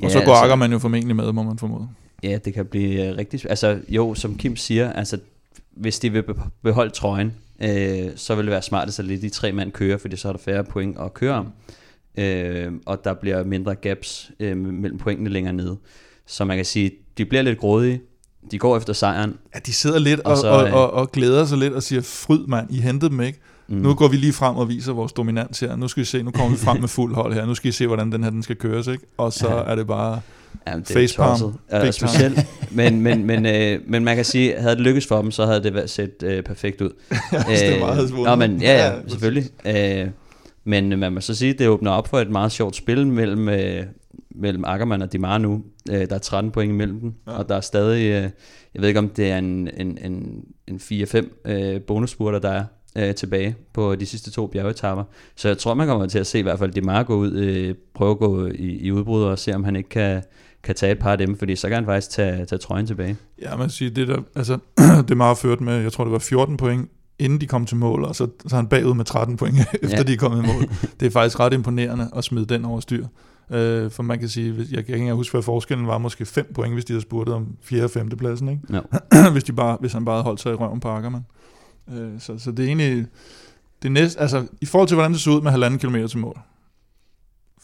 Ja, og så går altså, man jo formentlig med, må man formode. Ja, det kan blive uh, rigtig... Altså jo, som Kim siger, altså hvis de vil beholde trøjen, øh, så vil det være smart, at lidt de tre mand kører, fordi så er der færre point at køre om. Øh, og der bliver mindre gaps øh, mellem pointene længere nede. Så man kan sige, de bliver lidt grådige, de går efter sejren. Ja, de sidder lidt og, og, så, og, øh, og, og glæder sig lidt og siger, fryd mand, I hentede dem ikke. Mm. Nu går vi lige frem og viser vores dominans her. Nu skal vi se, nu kommer vi frem med fuld hold her. Nu skal I se, hvordan den her den skal køres, ikke? Og så ja. er det bare Jamen, det facepalm. Ja, specielt. men, men, men, øh, men man kan sige, havde det lykkes for dem, så havde det været set øh, perfekt ud. ja, det var meget Nå, men, ja, ja, selvfølgelig. Øh, men man må så sige, det åbner op for et meget sjovt spil mellem, øh, mellem Ackermann og Dimar nu. Øh, der er 13 point imellem dem, ja. og der er stadig, øh, jeg ved ikke om det er en, en, en, en 4-5 øh, bonusspurter, der er øh, tilbage på de sidste to bjergetapper. Så jeg tror, man kommer til at se i hvert fald Dimar gå ud, øh, prøve at gå i, i udbrud og se, om han ikke kan, kan tage et par af dem, fordi så kan han faktisk tage, tage trøjen tilbage. Ja, man siger, det der, altså, det er meget ført med, jeg tror det var 14 point inden de kom til mål, og så, så er han bagud med 13 point, efter ja. de er kommet i mål. Det er faktisk ret imponerende at smide den over styr. Øh, for man kan sige, jeg kan ikke huske, hvad forskellen var, måske 5 point, hvis de havde spurgt om 4. og 5. pladsen, ikke? No. hvis, de bare, hvis han bare holdt sig i røven på Ackermann. Øh, så, så det er egentlig, det næste, altså i forhold til, hvordan det så ud med halvanden kilometer til mål,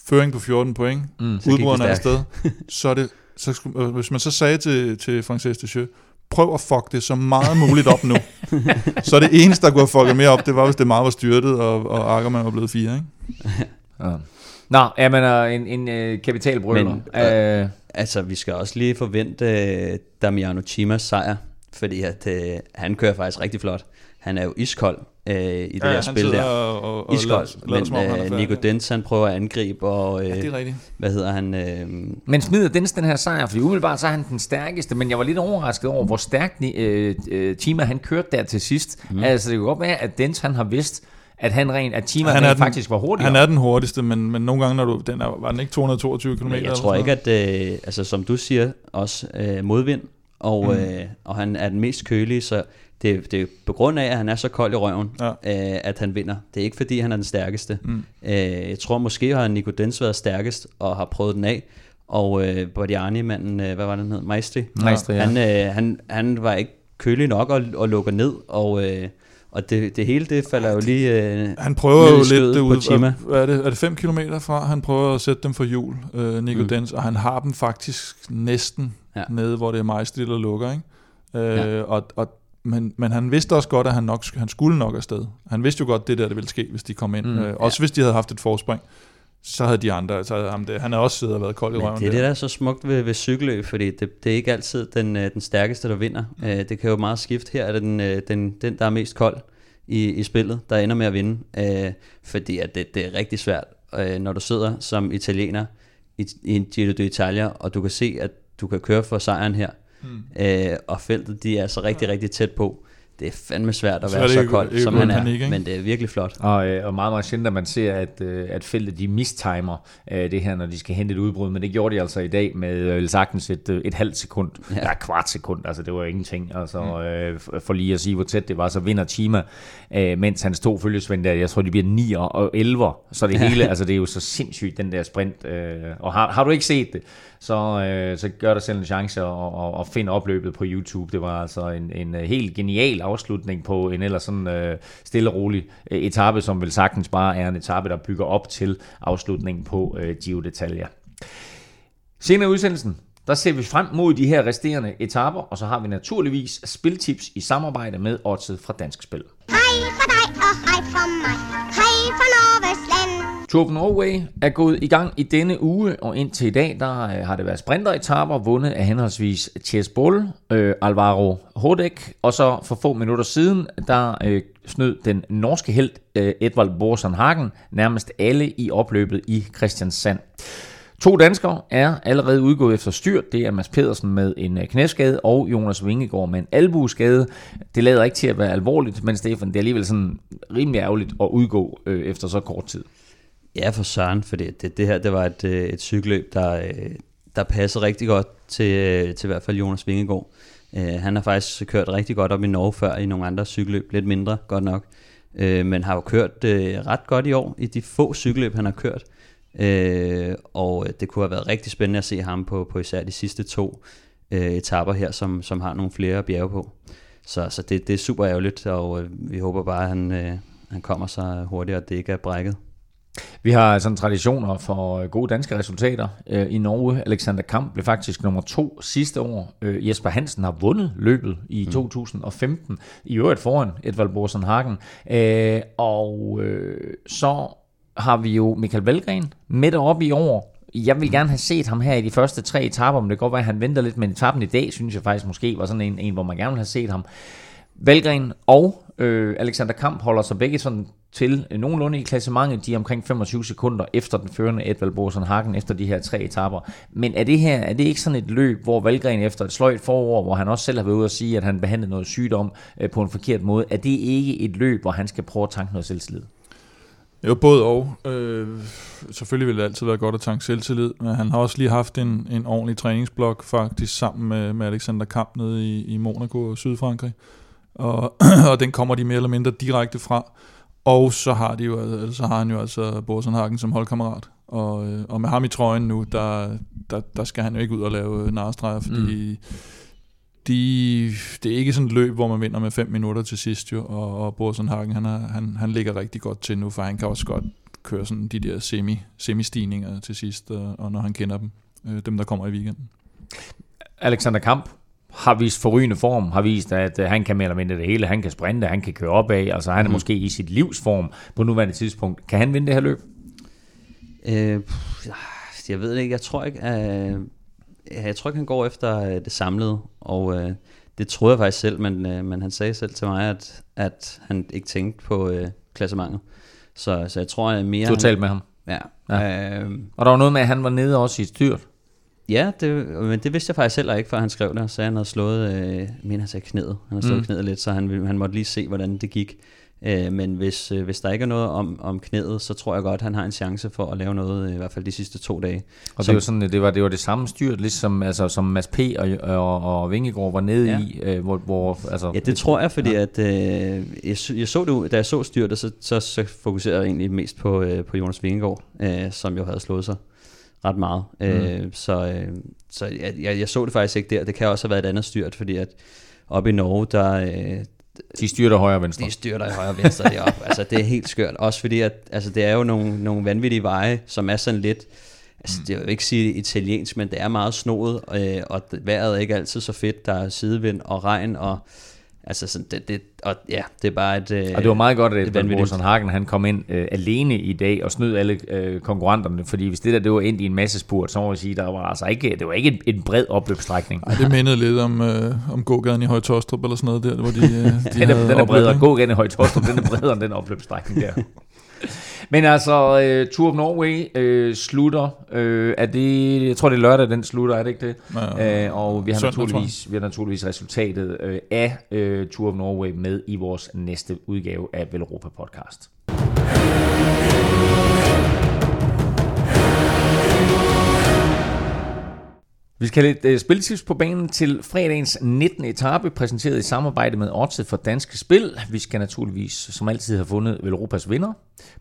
føring på 14 point, mm, udbruderne er afsted, så er det, så, øh, hvis man så sagde til, til Francis Deschamps, prøv at fuck det så meget muligt op nu. så det eneste, der kunne have fucket mere op, det var, hvis det meget var styrtet, og, og Ackermann var blevet fire, ikke? ja. Nå, jeg mener, en, en uh, kapitalbrøler. Men, uh, altså, vi skal også lige forvente uh, Damiano Chimas sejr, fordi at, uh, han kører faktisk rigtig flot. Han er jo iskold uh, i det ja, der spil der. Og, og, og iskold, men uh, Nico Dens, han prøver at angribe, og uh, ja, det er rigtigt. hvad hedder han? Uh, men smider Dens den her sejr, fordi umiddelbart så er han den stærkeste, men jeg var lidt overrasket over, hvor stærkt uh, uh, Chima han kørte der til sidst. Mm. Altså, det kan godt være, at Dens han har vidst, at han rent, at Tima han er den, faktisk var hurtigere. Han er den hurtigste, men, men nogle gange, når du, den er, var den ikke 222 km? jeg tror ikke, at, øh, altså som du siger, også øh, modvind, og, mm. øh, og han er den mest kølige, så det, det er på grund af, at han er så kold i røven, ja. øh, at han vinder. Det er ikke fordi, han er den stærkeste. Mm. Øh, jeg tror måske har Nico Dens været stærkest, og har prøvet den af, og øh, Bordiani, manden, øh, hvad var den hed? Maestri. Maestri ja. han, øh, han, han var ikke kølig nok og, og lukker ned, og, øh, Og det, det hele, det falder jo lige øh, Han prøver jo lidt ud. Chima. Er det, er det 5 km fra? Han prøver at sætte dem for jul, øh, Nico mm. Dens, og han har dem faktisk næsten ja. nede, hvor det er majstil der lukker. Ikke? Øh, ja. og, og men, men han vidste også godt, at han, nok, han skulle nok afsted. Han vidste jo godt, det der det ville ske, hvis de kom ind. Mm, øh, også ja. hvis de havde haft et forspring så havde de andre, så havde ham det. Han har også siddet og været kold i røven. det er det, der er så smukt ved, ved cykelløb, fordi det, det er ikke altid den, øh, den stærkeste, der vinder. Mm. Det kan jo meget skifte. Her er det den, øh, den, den der er mest kold i, i spillet, der ender med at vinde. Fordi at det, det er rigtig svært, når du sidder som italiener i, i en Giro d'Italia, og du kan se, at du kan køre for sejren her. Mm. Og feltet, de er så rigtig, rigtig tæt på det er fandme svært at så være så kold, som han er, panik, men det er virkelig flot. Og, øh, og meget, meget sjældent, at man ser, at, øh, at feltet de mistimer øh, det her, når de skal hente et udbrud, men det gjorde de altså i dag med øh, sagtens et, øh, et halvt sekund, ja. ja, kvart sekund, altså det var ingenting, altså mm. øh, for lige at sige, hvor tæt det var, så vinder Chima, øh, mens hans to følgesvend der, jeg tror, de bliver 9 og 11, så det hele, altså det er jo så sindssygt, den der sprint, øh, og har, har du ikke set det, så, øh, så gør dig selv en chance og, og, og find opløbet på YouTube. Det var altså en, en øh, helt genial afslutning på en ellers sådan øh, stille og rolig øh, etape, som vel sagtens bare er en etape, der bygger op til afslutningen på øh, Giro d'Italia. Senere i udsendelsen, der ser vi frem mod de her resterende etaper, og så har vi naturligvis spiltips i samarbejde med Odset fra Dansk Spil. Hej fra og hej for mig, hej fra Norges. Tour of Norway er gået i gang i denne uge, og indtil i dag der øh, har det været sprinteretaper vundet af henholdsvis Chess Bull, øh, Alvaro Hodek, og så for få minutter siden, der øh, snød den norske held øh, Edvald Borsen Hagen nærmest alle i opløbet i Kristiansand. To danskere er allerede udgået efter styr. Det er Mads Pedersen med en øh, knæskade og Jonas Vingegaard med en albueskade. Det lader ikke til at være alvorligt, men Stefan, det er alligevel sådan rimelig ærgerligt at udgå øh, efter så kort tid. Ja, for søren, for det, det her det var et, øh, et cykelløb, der, øh, der passede rigtig godt til, til i hvert fald Jonas Vingegaard. Han har faktisk kørt rigtig godt op i Norge før i nogle andre cykelløb, lidt mindre godt nok, men har jo kørt ret godt i år i de få cykelløb, han har kørt. Øh, og det kunne have været rigtig spændende at se ham på, på især de sidste to øh, etapper her, som, som har nogle flere bjerge på. Så, så det, det er super ærgerligt, og øh, vi håber bare, at han, øh, han kommer så hurtigt, og det ikke er brækket. Vi har sådan traditioner for øh, gode danske resultater. Øh, I Norge, Alexander Kamp blev faktisk nummer to sidste år. Øh, Jesper Hansen har vundet løbet i mm. 2015, i øvrigt foran Edvald Borsen Hagen. Og så har vi jo Michael Valgren midt op i år. Jeg vil gerne have set ham her i de første tre etaper, men det kan godt være, at han venter lidt, men etappen i dag, synes jeg faktisk måske var sådan en, en hvor man gerne vil have set ham. Valgren og øh, Alexander Kamp holder sig begge sådan til øh, nogenlunde i klassementet. De er omkring 25 sekunder efter den førende Edvald Borsen Hagen efter de her tre etaper. Men er det her er det ikke sådan et løb, hvor Valgren efter et sløjt forår, hvor han også selv har været ude at sige, at han behandlede noget sygdom øh, på en forkert måde, er det ikke et løb, hvor han skal prøve at tanke noget selvtillid? Jo, både og. Øh, selvfølgelig vil det altid være godt at tanke selvtillid, men han har også lige haft en, en ordentlig træningsblok faktisk sammen med, med Alexander Kamp nede i, i Monaco og Sydfrankrig. Og, og den kommer de mere eller mindre direkte fra. Og så har, de jo, altså, så har han jo altså Borsenhagen som holdkammerat. Og, øh, og med ham i trøjen nu, der, der, der skal han jo ikke ud og lave narestreger, fordi mm de, det er ikke sådan et løb, hvor man vinder med 5 minutter til sidst jo, og, og Borsenhagen, han, er, han, han ligger rigtig godt til nu, for han kan også godt køre sådan de der semi, semi-stigninger til sidst, og, og når han kender dem, øh, dem der kommer i weekenden. Alexander Kamp har vist forrygende form, har vist, at øh, han kan mere eller mindre det hele, han kan sprinte, han kan køre opad, altså han er mm. måske i sit livsform på nuværende tidspunkt. Kan han vinde det her løb? Øh, jeg ved det ikke, jeg tror ikke, at jeg tror ikke, han går efter øh, det samlede, og øh, det troede jeg faktisk selv, men, øh, men han sagde selv til mig, at, at han ikke tænkte på øh, klassementet. Så, så jeg tror at mere... Du har talt med ham? Ja. ja. Øh, og der var noget med, at han var nede også i styrt? Ja, det, men det vidste jeg faktisk heller ikke, før han skrev det. Så han havde slået, øh, men han sagde knæet. Han havde slået mm. knæet lidt, så han, han måtte lige se, hvordan det gik. Øh, men hvis, øh, hvis der ikke er noget om, om knæet, så tror jeg godt, at han har en chance for at lave noget, i hvert fald de sidste to dage. Og det, var sådan, det, var, det var det samme styrt, ligesom altså, som Mads P. og, og, og Vingegaard var nede ja. i. Øh, hvor, hvor, altså, ja, det tror jeg, fordi ja. at, øh, jeg, jeg så det, da jeg så styrtet, så, så, så fokuserede jeg egentlig mest på, øh, på Jonas Vingegaard, øh, som jo havde slået sig ret meget. Mm. Øh, så øh, så jeg, jeg, jeg så det faktisk ikke der. Det kan også have været et andet styrt, fordi at oppe i Norge, der, øh, De styrter højre og venstre. De styrter i højre og venstre deroppe. altså, det er helt skørt. Også fordi, at altså, det er jo nogle, nogle vanvittige veje, som er sådan lidt... Altså, det vil ikke sige italiensk, men det er meget snoet, øh, og vejret er ikke altid så fedt. Der er sidevind og regn, og Altså sådan, det, det, og ja, det er bare et... Øh, og det var meget godt, at Wilson Hagen han kom ind øh, alene i dag og snød alle øh, konkurrenterne, fordi hvis det der det var ind i en masse spurt, så må man sige, der var altså ikke, det var ikke en, en bred opløbsstrækning. Ej, det mindede lidt om, øh, om gågaden i Højtostrup eller sådan noget der, hvor de, øh, de den, er, den er bredere, gågaden i Højtostrup, den er bredere end den opløbsstrækning der. Men altså, uh, Tour of Norway uh, slutter. Uh, er det, jeg tror, det er lørdag, den slutter, er det ikke det? Ja, uh, og vi har, søndag, naturligvis, vi har naturligvis resultatet uh, af uh, Tour of Norway med i vores næste udgave af Velropa Podcast. Vi skal have lidt uh, spiltips på banen til fredagens 19. etape, præsenteret i samarbejde med Odset for Danske Spil. Vi skal naturligvis, som altid, have fundet Velropas vinder,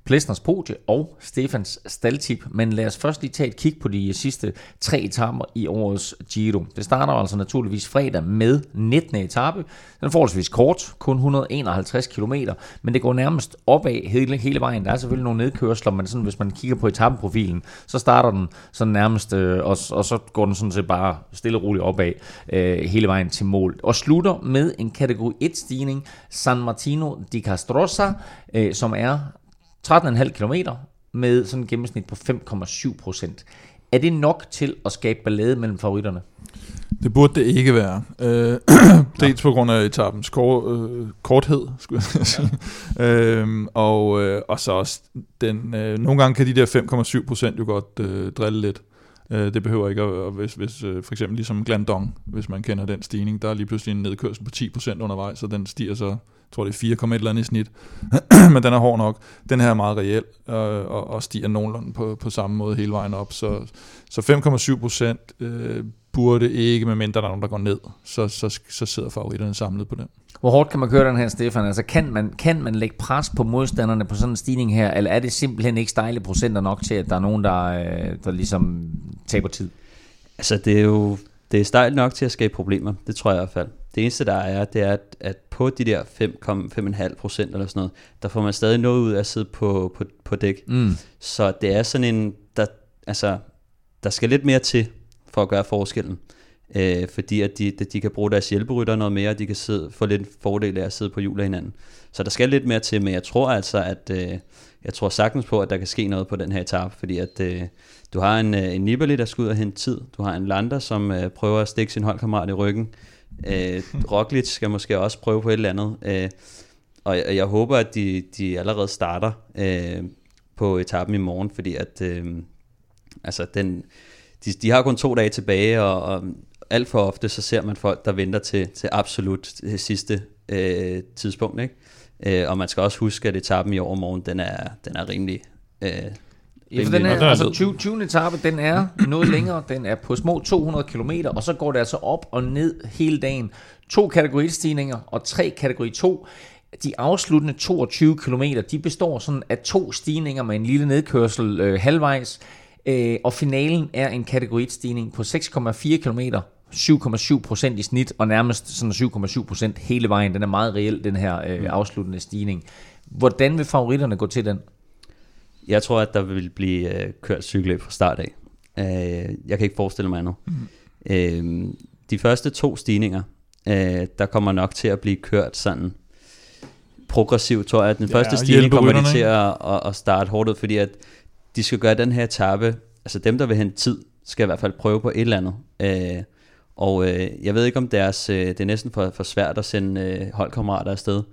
Plæsners podie og Stefans staldtip. Men lad os først lige tage et kig på de sidste tre etaper i årets Giro. Det starter altså naturligvis fredag med 19. etape. Den er forholdsvis kort, kun 151 km, men det går nærmest opad hele, hele vejen. Der er selvfølgelig nogle nedkørsler, men sådan, hvis man kigger på etapeprofilen, så starter den sådan nærmest, øh, og, og så går den sådan set bare stille og roligt opad øh, hele vejen til mål. Og slutter med en kategori 1 stigning, San Martino di Castrosa, øh, som er 13,5 km med sådan et gennemsnit på 5,7 procent. Er det nok til at skabe ballade mellem favoritterne? Det burde det ikke være. Øh, dels på grund af etapens kort, øh, korthed, skulle jeg sige. Ja. øhm, og, øh, og så også, den, øh, nogle gange kan de der 5,7 procent jo godt øh, drille lidt. Øh, det behøver ikke at, hvis, hvis øh, for eksempel ligesom Glandong, hvis man kender den stigning, der er lige pludselig en nedkørsel på 10% undervejs, så den stiger så tror det er 4,1 eller andet i snit, men den er hård nok. Den her er meget reel øh, og, og stiger nogenlunde på, på samme måde hele vejen op. Så, så 5,7 procent øh, burde ikke, medmindre der er nogen, der går ned, så, så, så sidder favoritterne samlet på den. Hvor hårdt kan man køre den her, Stefan? Altså, kan man, kan man lægge pres på modstanderne på sådan en stigning her, eller er det simpelthen ikke stejle procenter nok til, at der er nogen, der, øh, der ligesom taber tid? Altså, det er jo det er stejlt nok til at skabe problemer, det tror jeg i hvert fald. Det eneste, der er, det er, at, at på de der 5,5 procent eller sådan noget, der får man stadig noget ud af at sidde på, på, på dæk. Mm. Så det er sådan en, der, altså, der skal lidt mere til for at gøre forskellen. Øh, fordi at de, de kan bruge deres hjælperytter noget mere, og de kan sidde, få lidt fordel af at sidde på hjul af hinanden. Så der skal lidt mere til, men jeg tror altså, at øh, jeg tror sagtens på, at der kan ske noget på den her etape, fordi at øh, du har en, øh, en Nibali, der skal ud og hente tid. Du har en Lander, som øh, prøver at stikke sin holdkammerat i ryggen. Øh, Roglic skal måske også prøve på et eller andet. Øh, og jeg, jeg håber, at de, de allerede starter øh, på etappen i morgen, fordi at øh, altså den, de, de har kun to dage tilbage, og, og alt for ofte så ser man folk, der venter til, til absolut det sidste øh, tidspunkt. Ikke? Øh, og man skal også huske, at etappen i overmorgen, den er, den er rimelig... Øh, Ja, for den er, altså 20, 20. etape, den er noget længere, den er på små 200 km, og så går det altså op og ned hele dagen. To kategori stigninger og tre kategori 2. De afsluttende 22 km, de består sådan af to stigninger med en lille nedkørsel øh, halvvejs, øh, og finalen er en kategori stigning på 6,4 km, 7,7 procent i snit, og nærmest sådan 7,7 procent hele vejen. Den er meget reel, den her øh, mm. afsluttende stigning. Hvordan vil favoritterne gå til den? Jeg tror, at der vil blive øh, kørt cykelløb fra start af. Øh, jeg kan ikke forestille mig andet. Mm. Øh, de første to stigninger, øh, der kommer nok til at blive kørt sådan progressivt, tror jeg. At den ja, første stigning kommer de til at, at, at starte hårdt ud, fordi at de skal gøre den her etape, altså dem, der vil hente tid, skal i hvert fald prøve på et eller andet. Øh, og øh, jeg ved ikke, om deres, øh, det er næsten for, for svært at sende øh, holdkammerater afsted.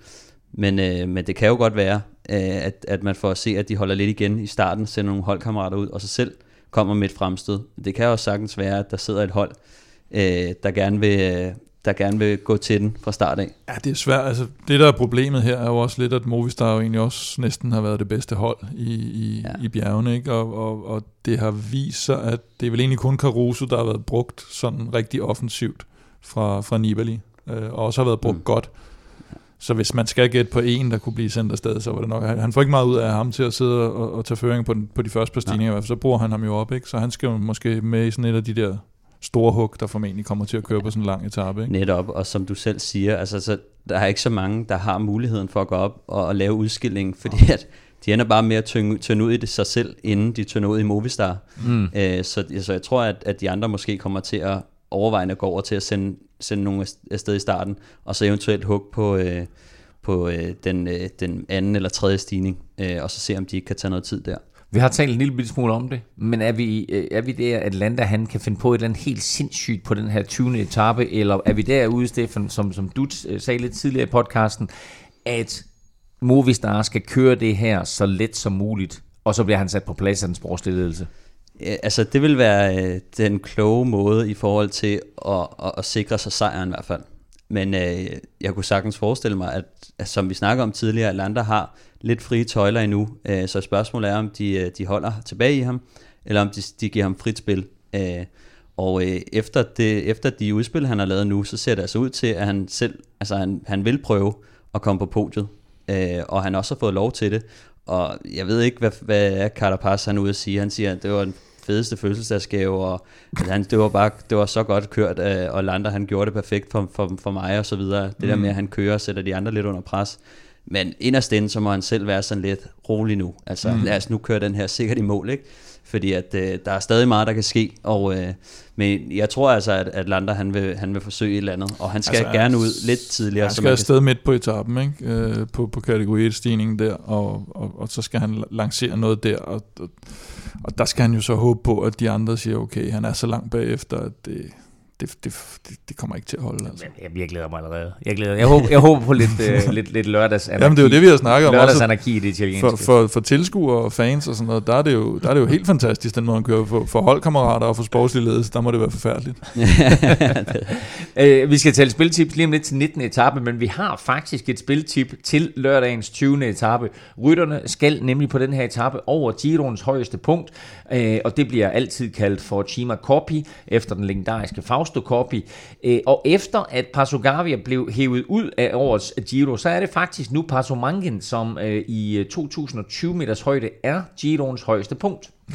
Men, øh, men det kan jo godt være, at, at man får at se, at de holder lidt igen i starten, sender nogle holdkammerater ud, og så selv kommer med et fremstød. Det kan også sagtens være, at der sidder et hold, øh, der, gerne vil, øh, der gerne vil gå til den fra start af. Ja, det er svært. Altså, det, der er problemet her, er jo også lidt, at Movistar jo egentlig også næsten har været det bedste hold i, i, ja. i bjergene, ikke? Og, og, og det har vist sig, at det er vel egentlig kun Caruso, der har været brugt sådan rigtig offensivt fra, fra Nibali, øh, og også har været brugt mm. godt. Så hvis man skal gætte på en, der kunne blive sendt afsted, så var det nok... Han får ikke meget ud af ham til at sidde og, og tage føring på, den, på de første par stigninger, ja. så bruger han ham jo op, ikke? Så han skal jo måske med i sådan et af de der store hug, der formentlig kommer til at køre på sådan en lang etape. Ikke? Netop, og som du selv siger, altså, så der er ikke så mange, der har muligheden for at gå op og, og lave udskillingen, fordi at de ender bare med at tynge, tynde ud i det sig selv, inden de tynder ud i Movistar. Mm. Æ, så, så jeg tror, at, at de andre måske kommer til at overvejende gå over til at sende, sende nogen afsted i starten, og så eventuelt hug på, øh, på øh, den, øh, den anden eller tredje stigning, øh, og så se, om de ikke kan tage noget tid der. Vi har talt en lille smule om det, men er vi, øh, er vi der, at Landa han kan finde på et eller andet helt sindssygt på den her 20. etape, eller er vi derude, Stefan, som, som du øh, sagde lidt tidligere i podcasten, at Movistar skal køre det her så let som muligt, og så bliver han sat på plads af den sportsledelse? Øh, altså det vil være øh, den kloge måde i forhold til at, at, at sikre sig sejren i hvert fald. Men øh, jeg kunne sagtens forestille mig, at, at som vi snakker om tidligere, at Lander har lidt frie tøjler endnu. Øh, så spørgsmålet er, om de, øh, de holder tilbage i ham, eller om de, de giver ham frit spil. Øh, og øh, efter, det, efter de udspil, han har lavet nu, så ser det altså ud til, at han selv, altså han, han vil prøve at komme på podiet. Øh, og han også har fået lov til det. Og jeg ved ikke, hvad, hvad Pass han er ude at sige. Han siger, at det var en fedeste fødselsdagsgave, og at han, det var bare det var så godt kørt, øh, og Lander han gjorde det perfekt for, for, for mig og så videre. Det mm. der med, at han kører og sætter de andre lidt under pres. Men inderst inde, så må han selv være sådan lidt rolig nu. Altså mm. lad os nu køre den her sikkert i mål, ikke? Fordi at øh, der er stadig meget, der kan ske. Og, øh, men jeg tror altså, at, at Lander han vil, han vil forsøge et eller andet. Og han skal altså, gerne ud lidt tidligere. Han skal afsted kan... midt på etappen, ikke? Øh, på, på kategori 1-stigningen der. Og, og, og så skal han lancere noget der. Og, og, og der skal han jo så håbe på, at de andre siger, okay, han er så langt bagefter, at det, det, det, det, det kommer ikke til at holde. Altså. Jeg, jeg glæder mig allerede. Jeg, glæder, jeg, håber, jeg håber på lidt, uh, lidt, lidt lørdags Jamen det er jo det, vi har snakket om. Lørdagsanarki i det italienske. For, for, for tilskuere og fans og sådan noget, der er det jo, der er det jo helt fantastisk, den måde han kører. For, for holdkammerater og for sportslig ledelse, der må det være forfærdeligt. uh, vi skal tale spiltips lige om lidt til 19. etape, men vi har faktisk et spiltip til lørdagens 20. etape. Rytterne skal nemlig på den her etape over Giroens højeste punkt, uh, og det bliver altid kaldt for Cima Coppi, efter den legendariske Faust Fausto Coppi. Øh, og efter at Paso Gavia blev hævet ud af årets Giro, så er det faktisk nu Paso Mangen, som øh, i 2020 øh, meters højde er Giroens højeste punkt. Mm.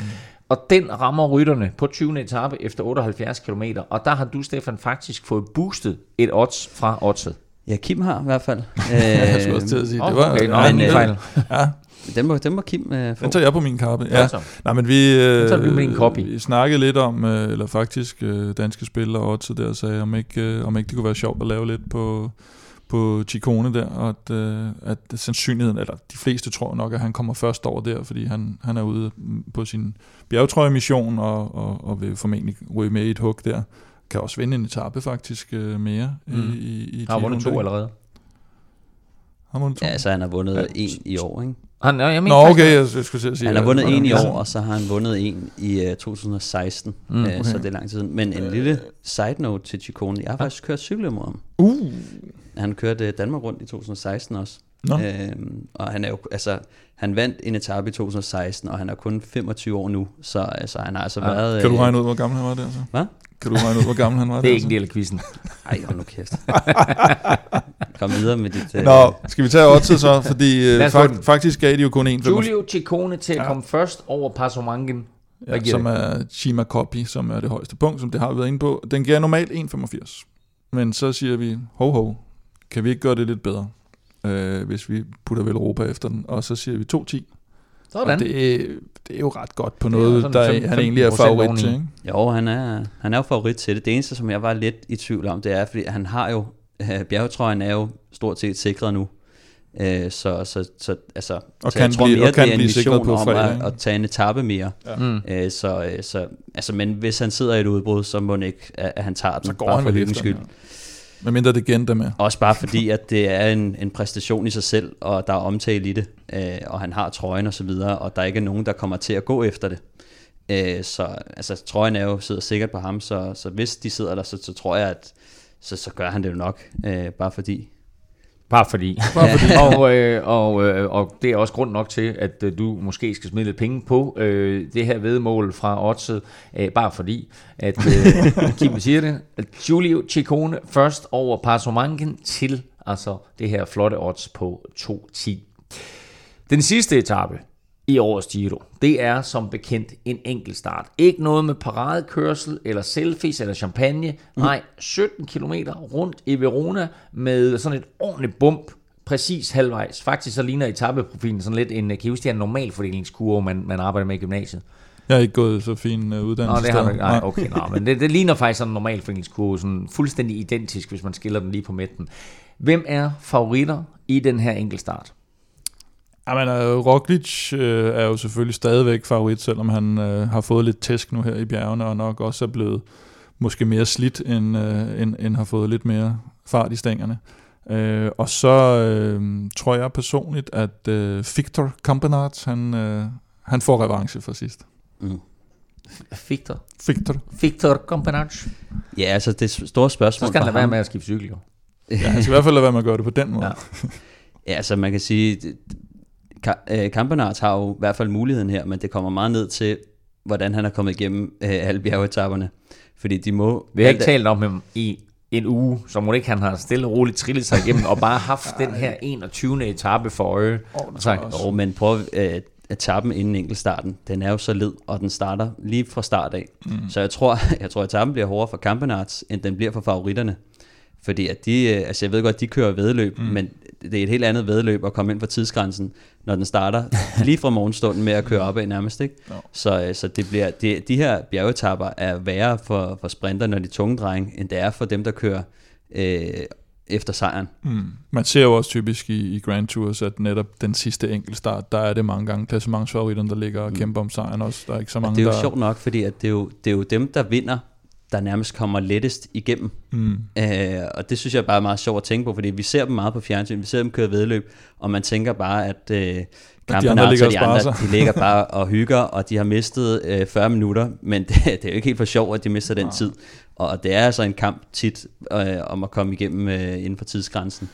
Og den rammer rytterne på 20. etape efter 78 km. Og der har du, Stefan, faktisk fået boostet et odds fra oddset. Ja, Kim har i hvert fald. jeg skulle også til at sige, det var okay, en fejl. Ja, den må, den må Kim uh, få. Den tager jeg på min kappe. Ja. Nej, men vi, øh, tager du min copy. vi snakkede lidt om, øh, eller faktisk øh, danske spillere også der sagde, om ikke, øh, om ikke det kunne være sjovt at lave lidt på, på Chikone der, og at, øh, at sandsynligheden, eller de fleste tror nok, at han kommer først over der, fordi han, han er ude på sin bjergetrøjemission og, og, og vil formentlig ryge med i et hug der. Kan også vinde en etape faktisk øh, mere mm. i, i, i Har vundet to allerede. Har vundet to? Ja, så han har vundet ja. en i år, ikke? Han, jeg mener, Nå, okay, jeg, jeg skulle sige. Han har vundet en i år, og så har han vundet en i uh, 2016, mm, okay. uh, så det er lang tid siden. Men en lille side note til Ciccone, jeg har faktisk kørt cykel mod ham. Uh. Han kørte Danmark rundt i 2016 også. Nå. Øhm, og han er jo, altså, han vandt en etape i 2016, og han er kun 25 år nu, så altså, han har altså ja. været... Kan du regne ud, hvor gammel han var der så? Hvad? Kan du regne ud, hvor gammel han var? det er ikke en del af quizzen. Ej, hold nu kæft. Kom videre med dit... Uh... Nå, skal vi tage oddset så? Fordi uh, fakt, faktisk gav de jo kun én. Giulio Ciccone til at ja. komme først over Passomangen. Ja, som er Chima Coppi, som er det højeste punkt, som det har vi været inde på. Den giver normalt 1,85. Men så siger vi, ho ho, kan vi ikke gøre det lidt bedre, øh, hvis vi putter vel Europa efter den? Og så siger vi 2,10. Sådan. Og det, det er jo ret godt på noget, der 5, han egentlig er favorit til. Ikke? Jo, han er, han er jo favorit til det. Det eneste, som jeg var lidt i tvivl om, det er, fordi han har jo, øh, bjergetrøjen er jo stort set sikret nu. Øh, så, så, så, altså, og så kan jeg tror blive, mere, og kan det er en mission på fredag, om at, at tage en etape mere. Ja. Mm. Øh, så, øh, så, altså, men hvis han sidder i et udbrud, så må det ikke, at, at han tager den, så går bare han for hyggens skyld. Ja. Med mindre det genter med. Også bare fordi, at det er en, en præstation i sig selv, og der er omtale i det, øh, og han har trøjen og så videre, og der er ikke nogen, der kommer til at gå efter det. Øh, så altså, trøjen er jo sidder sikkert på ham, så, så hvis de sidder der, så, så tror jeg, at så, så gør han det jo nok, øh, bare fordi. Bare fordi. Bare fordi. og, øh, og, øh, og det er også grund nok til, at øh, du måske skal smide lidt penge på øh, det her vedmål fra Oddset, øh, bare fordi, at øh, Kim siger det, at Giulio Ciccone først over Passomangen til altså det her flotte odds på 2.10. Den sidste etape, i årets Giro, det er som bekendt en enkelt start. Ikke noget med paradekørsel, eller selfies, eller champagne. Mm. Nej, 17 km rundt i Verona med sådan et ordentligt bump, præcis halvvejs. Faktisk så ligner etappeprofilen sådan lidt en, kan I huske, en normalfordelingskurve, man, man arbejder med i gymnasiet. Jeg har ikke gået så fin uddannelse. Nå, det har du ikke. Nej, okay, nå, men det, det ligner faktisk sådan en normalfordelingskurve, sådan fuldstændig identisk, hvis man skiller den lige på midten. Hvem er favoritter i den her enkeltstart? Jamen, uh, Roglic uh, er jo selvfølgelig stadigvæk favorit, selvom han uh, har fået lidt tæsk nu her i bjergene, og nok også er blevet måske mere slidt, end, uh, end, end har fået lidt mere fart i stængerne. Uh, og så uh, tror jeg personligt, at uh, Victor Campenart, han, uh, han får revanche for sidst. Mm. Victor? Victor. Victor Campenart? Ja, altså det store spørgsmål Så skal han lade være med at skifte cykel, jo. Ja, han skal i hvert fald lade være med at gøre det på den måde. Ja, ja altså man kan sige, Kampenart har jo i hvert fald muligheden her, men det kommer meget ned til, hvordan han er kommet igennem øh, alle bjergetapperne. Fordi de må... Vi har ikke talt om ham i en uge, så må det ikke han har stille og roligt trillet sig igennem, og bare haft den her 21. etape for øje. Oh, så, oh, men prøv øh, etappen inden enkeltstarten, den er jo så led, og den starter lige fra start af. Mm. Så jeg tror, jeg tror, at etappen bliver hårdere for Kampenarts, end den bliver for favoritterne. Fordi at de, øh, altså jeg ved godt, at de kører vedløb, mm. men det er et helt andet vedløb at komme ind for tidsgrænsen, når den starter lige fra morgenstunden med at køre op af nærmest. Ikke? No. Så, øh, så det bliver, det, de her bjergetapper er værre for, for sprinter, når de tunge dreng, end det er for dem, der kører øh, efter sejren. Mm. Man ser jo også typisk i, i Grand Tours, at netop den sidste enkeltstart, der er det mange gange klassementsfavoritterne, der ligger og mm. kæmper om sejren også. Der er ikke så mange, ja, det er jo der... sjovt nok, fordi at det, er jo, det er jo dem, der vinder der nærmest kommer lettest igennem. Mm. Øh, og det synes jeg bare er meget sjovt at tænke på, fordi vi ser dem meget på fjernsyn, vi ser dem køre vedløb, og man tænker bare, at øh, kampen de andre, ligger, de, andre de ligger bare og hygger, og de har mistet øh, 40 minutter, men det, det er jo ikke helt for sjovt, at de mister den ja. tid. Og det er altså en kamp tit øh, om at komme igennem øh, inden for tidsgrænsen.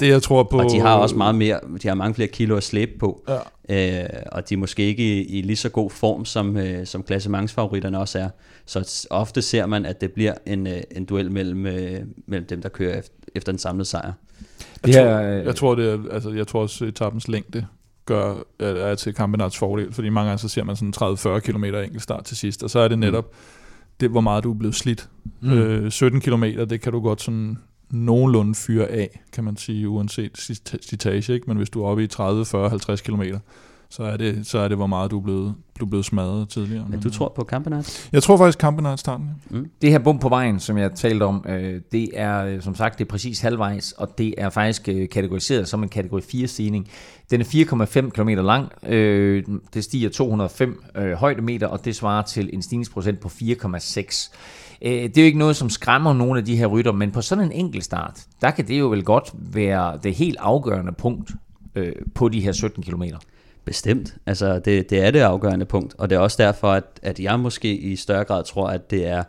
Det jeg tror på... Og de har også meget mere, de har mange flere kilo at slæbe på, ja. øh, og de er måske ikke i, i lige så god form, som, øh, som klassementsfavoritterne også er. Så ofte ser man, at det bliver en, øh, en duel mellem, øh, mellem dem, der kører efter, efter den samlede sejr. Jeg, tror, jeg tror, det er, altså, jeg tror også, etappens længde gør, er til Campenarts fordel, fordi mange gange så ser man sådan 30-40 km enkelt start til sidst, og så er det netop mm. det, hvor meget du er blevet slidt. Mm. Øh, 17 km, det kan du godt sådan nogenlunde fyre af, kan man sige, uanset citage, ikke? men hvis du er oppe i 30, 40, 50 km, så er det, så er det hvor meget du er blevet, du er blevet smadret tidligere. Men du tror på Campenart? Jeg tror faktisk Campenart starten. Ja. Mm. Det her bum på vejen, som jeg talte om, øh, det er øh, som sagt det er præcis halvvejs, og det er faktisk øh, kategoriseret som en kategori 4 stigning. Den er 4,5 km lang, øh, det stiger 205 øh, højdemeter, og det svarer til en stigningsprocent på 4,6. Øh, det er jo ikke noget, som skræmmer nogle af de her rytter, men på sådan en enkelt start, der kan det jo vel godt være det helt afgørende punkt øh, på de her 17 kilometer. Bestemt. Altså, det, det er det afgørende punkt, og det er også derfor, at, at jeg måske i større grad tror, at det er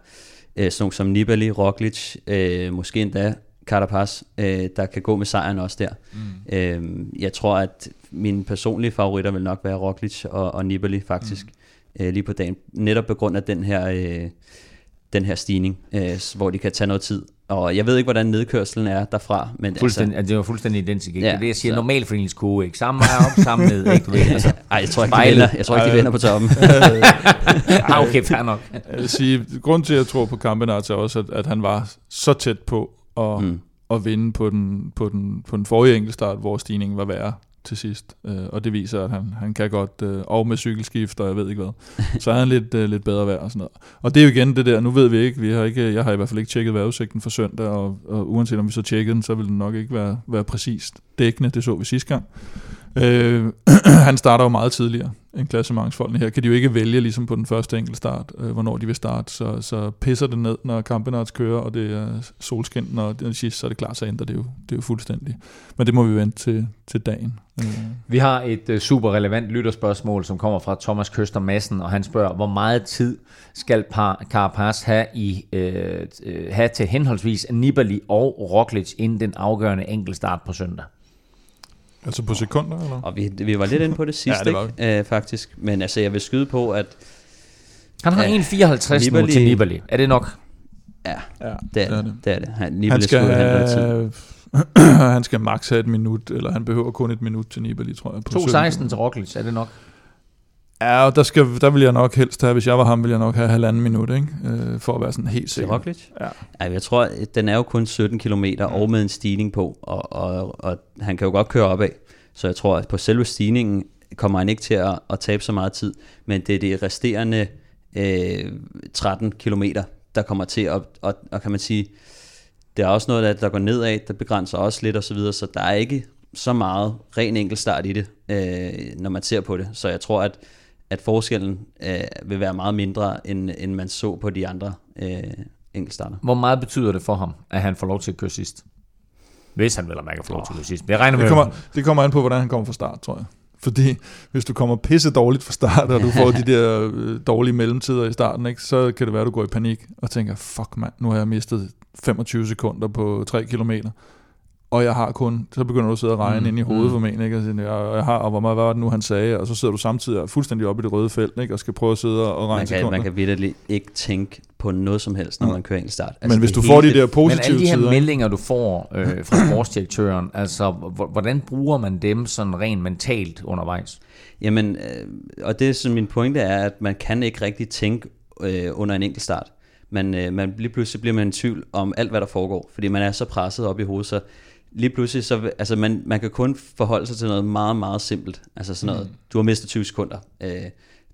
øh, sådan som Nibali, Roglic, øh, måske endda Carapaz, øh, der kan gå med sejren også der. Mm. Øh, jeg tror, at mine personlige favoritter vil nok være Roglic og, og Nibali faktisk, mm. øh, lige på dagen. Netop på grund af den her... Øh, den her stigning, øh, hvor de kan tage noget tid. Og jeg ved ikke, hvordan nedkørselen er derfra. Men fuldstændig, altså, det var fuldstændig identisk. Ikke? Ja, det er det, jeg siger, normalfordelingskurve. Ikke? Samme vej op, samme ned. Ikke? Du ved, altså, Ej, jeg tror ikke, de vinder, jeg tror ikke, de vinder på toppen. ah, okay, fair nok. Jeg vil sige, grund til, at jeg tror på Campenart er også, at, at han var så tæt på at, mm. at vinde på den, på, den, på den forrige enkeltstart, hvor stigningen var værre til sidst. Øh, og det viser, at han, han kan godt, øh, og med cykelskift, og jeg ved ikke hvad, så er han lidt, øh, lidt bedre værd og sådan noget. Og det er jo igen det der, nu ved vi ikke, vi har ikke jeg har i hvert fald ikke tjekket vejrudsigten for søndag, og, og uanset om vi så tjekkede den, så vil den nok ikke være, være præcist dækkende, det så vi sidste gang. Øh, han starter jo meget tidligere end klassementsfolkene. Her kan de jo ikke vælge, ligesom på den første enkeltstart, øh, hvornår de vil starte. Så, så pisser det ned, når Kampenarts kører, og det er solskin, når det er sidst, så er det klart, så ændrer det jo, det er jo fuldstændig. Men det må vi vente til, til dagen. Øh. Vi har et øh, super relevant lytterspørgsmål, som kommer fra Thomas Køster Madsen, og han spørger, hvor meget tid skal Carapaz have, i, øh, øh, have til henholdsvis Nibali og Roglic inden den afgørende enkeltstart på søndag? Altså på sekunder, eller? Og vi, vi var lidt inde på det sidste, ja, det ikke? Øh, faktisk. Men altså, jeg vil skyde på, at... Han har 1,54 nu til Nibali. Er det nok? Ja, ja det, er det. det er det. Han, Nibali han skal have, han skal maks have et minut, eller han behøver kun et minut til Nibali, tror jeg. 2,16 til Roglic, er det nok? Ja, og der, skal, der vil jeg nok helst have, hvis jeg var ham, ville jeg nok have halvanden minut, ikke? Øh, for at være sådan helt sikker. Roglic? Ja. Ja, jeg tror, den er jo kun 17 km og med en stigning på, og, og, og han kan jo godt køre opad. Så jeg tror, at på selve stigningen kommer han ikke til at, at tabe så meget tid, men det er de resterende øh, 13 km, der kommer til at, og, og kan man sige, der er også noget, der, der går nedad, der begrænser også lidt og så videre, så der er ikke så meget ren enkeltstart i det, øh, når man ser på det. Så jeg tror, at, at forskellen øh, vil være meget mindre, end, end man så på de andre øh, enkeltstarter. Hvor meget betyder det for ham, at han får lov til at køre sidst? Hvis han vel og mærke får lov til at køre sidst. Jeg regner med, Det kommer, det kommer an på, hvordan han kommer fra start, tror jeg. Fordi hvis du kommer pisse dårligt fra start, og du får de der øh, dårlige mellemtider i starten, ikke, så kan det være, at du går i panik og tænker, fuck mand, nu har jeg mistet 25 sekunder på 3 kilometer. Og jeg har kun, så begynder du at sidde og regne Mm, ind i hovedet mm. for mig, ikke? Og, sige, jeg, jeg har, og hvor meget hvad var det nu, han sagde, og så sidder du samtidig fuldstændig oppe i det røde felt, ikke? Og skal prøve at sidde og regne Man kan, sekunder. man kan vitterligt ikke tænke på noget som helst, når man kører enkeltstart. Men hvis du får de der Men positive alle de her tider, meldinger, du får øh, fra sportsdirektøren, altså hvordan bruger man dem sådan rent mentalt undervejs? Jamen, øh, og det som min pointe er, at man kan ikke rigtig tænke øh, under en enkelt start. Man, øh, man lige pludselig bliver man i tvivl om alt, hvad der foregår, fordi man er så presset op i hovedet, så lige pludselig, så, altså man, man kan kun forholde sig til noget meget, meget simpelt. Altså sådan noget, mm. du har mistet 20 sekunder. Øh,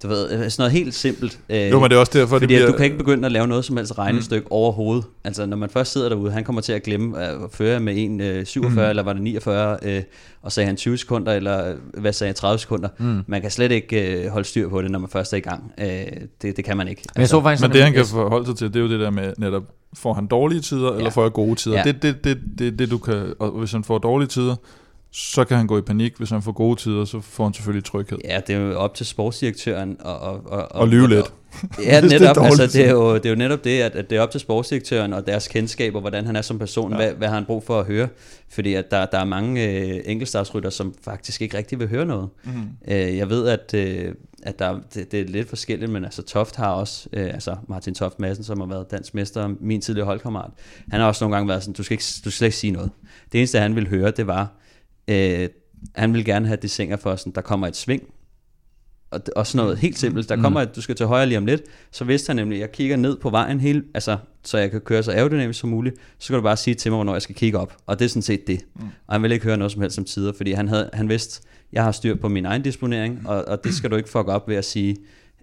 du ved, øh, sådan noget helt simpelt. Øh, Jo, men det er også derfor, det fordi bliver... at du kan ikke begynde at lave noget som helst regnestykke mm. overhovedet. Altså når man først sidder derude, han kommer til at glemme at føre med en øh, 47, mm. eller var det 49, øh, og sagde han 20 sekunder, eller øh, hvad sagde jeg, 30 sekunder. Mm. Man kan slet ikke øh, holde styr på det, når man først er i gang. Øh, det, det kan man ikke. Men jeg så faktisk Men sådan det, han kan forholde sig til, det er jo det der med netop, får han dårlige tider, ja. eller får jeg gode tider? Ja. Ja. Det, det, det, det, det, du kan, og hvis han får dårlige tider, så kan han gå i panik. Hvis han får gode tider, så får han selvfølgelig tryghed. Ja, det er jo op til sportsdirektøren og, og, og, Og lyve lidt. Ja, Hvis det er netop. altså, det, er jo, det er jo netop det, at, at det er op til sportsdirektøren og deres kendskaber, hvordan han er som person, ja. hvad, hvad har han brug for at høre. Fordi at der, der er mange øh, enkeltstartsrytter, som faktisk ikke rigtig vil høre noget. Mm. Øh, jeg ved, at, øh, at der, det, det er lidt forskelligt, men altså Toft har også, øh, altså Martin Toft Madsen, som har været dansk mester, min tidligere holdkammerat, han har også nogle gange været sådan, du skal ikke, du skal slet ikke sige noget. Det eneste, han ville høre, det var, øh, han ville gerne have det singer for sådan, der kommer et sving, og, og sådan noget helt simpelt. Der kommer, at du skal til højre lige om lidt, så vidste han nemlig, at jeg kigger ned på vejen, hele, altså, så jeg kan køre så aerodynamisk som muligt, så kan du bare sige til mig, hvornår jeg skal kigge op. Og det er sådan set det. Mm. Og han ville ikke høre noget som helst som tider, fordi han, havde, han vidste, jeg har styr på min egen disponering, og, og det skal du ikke fuck op ved at sige,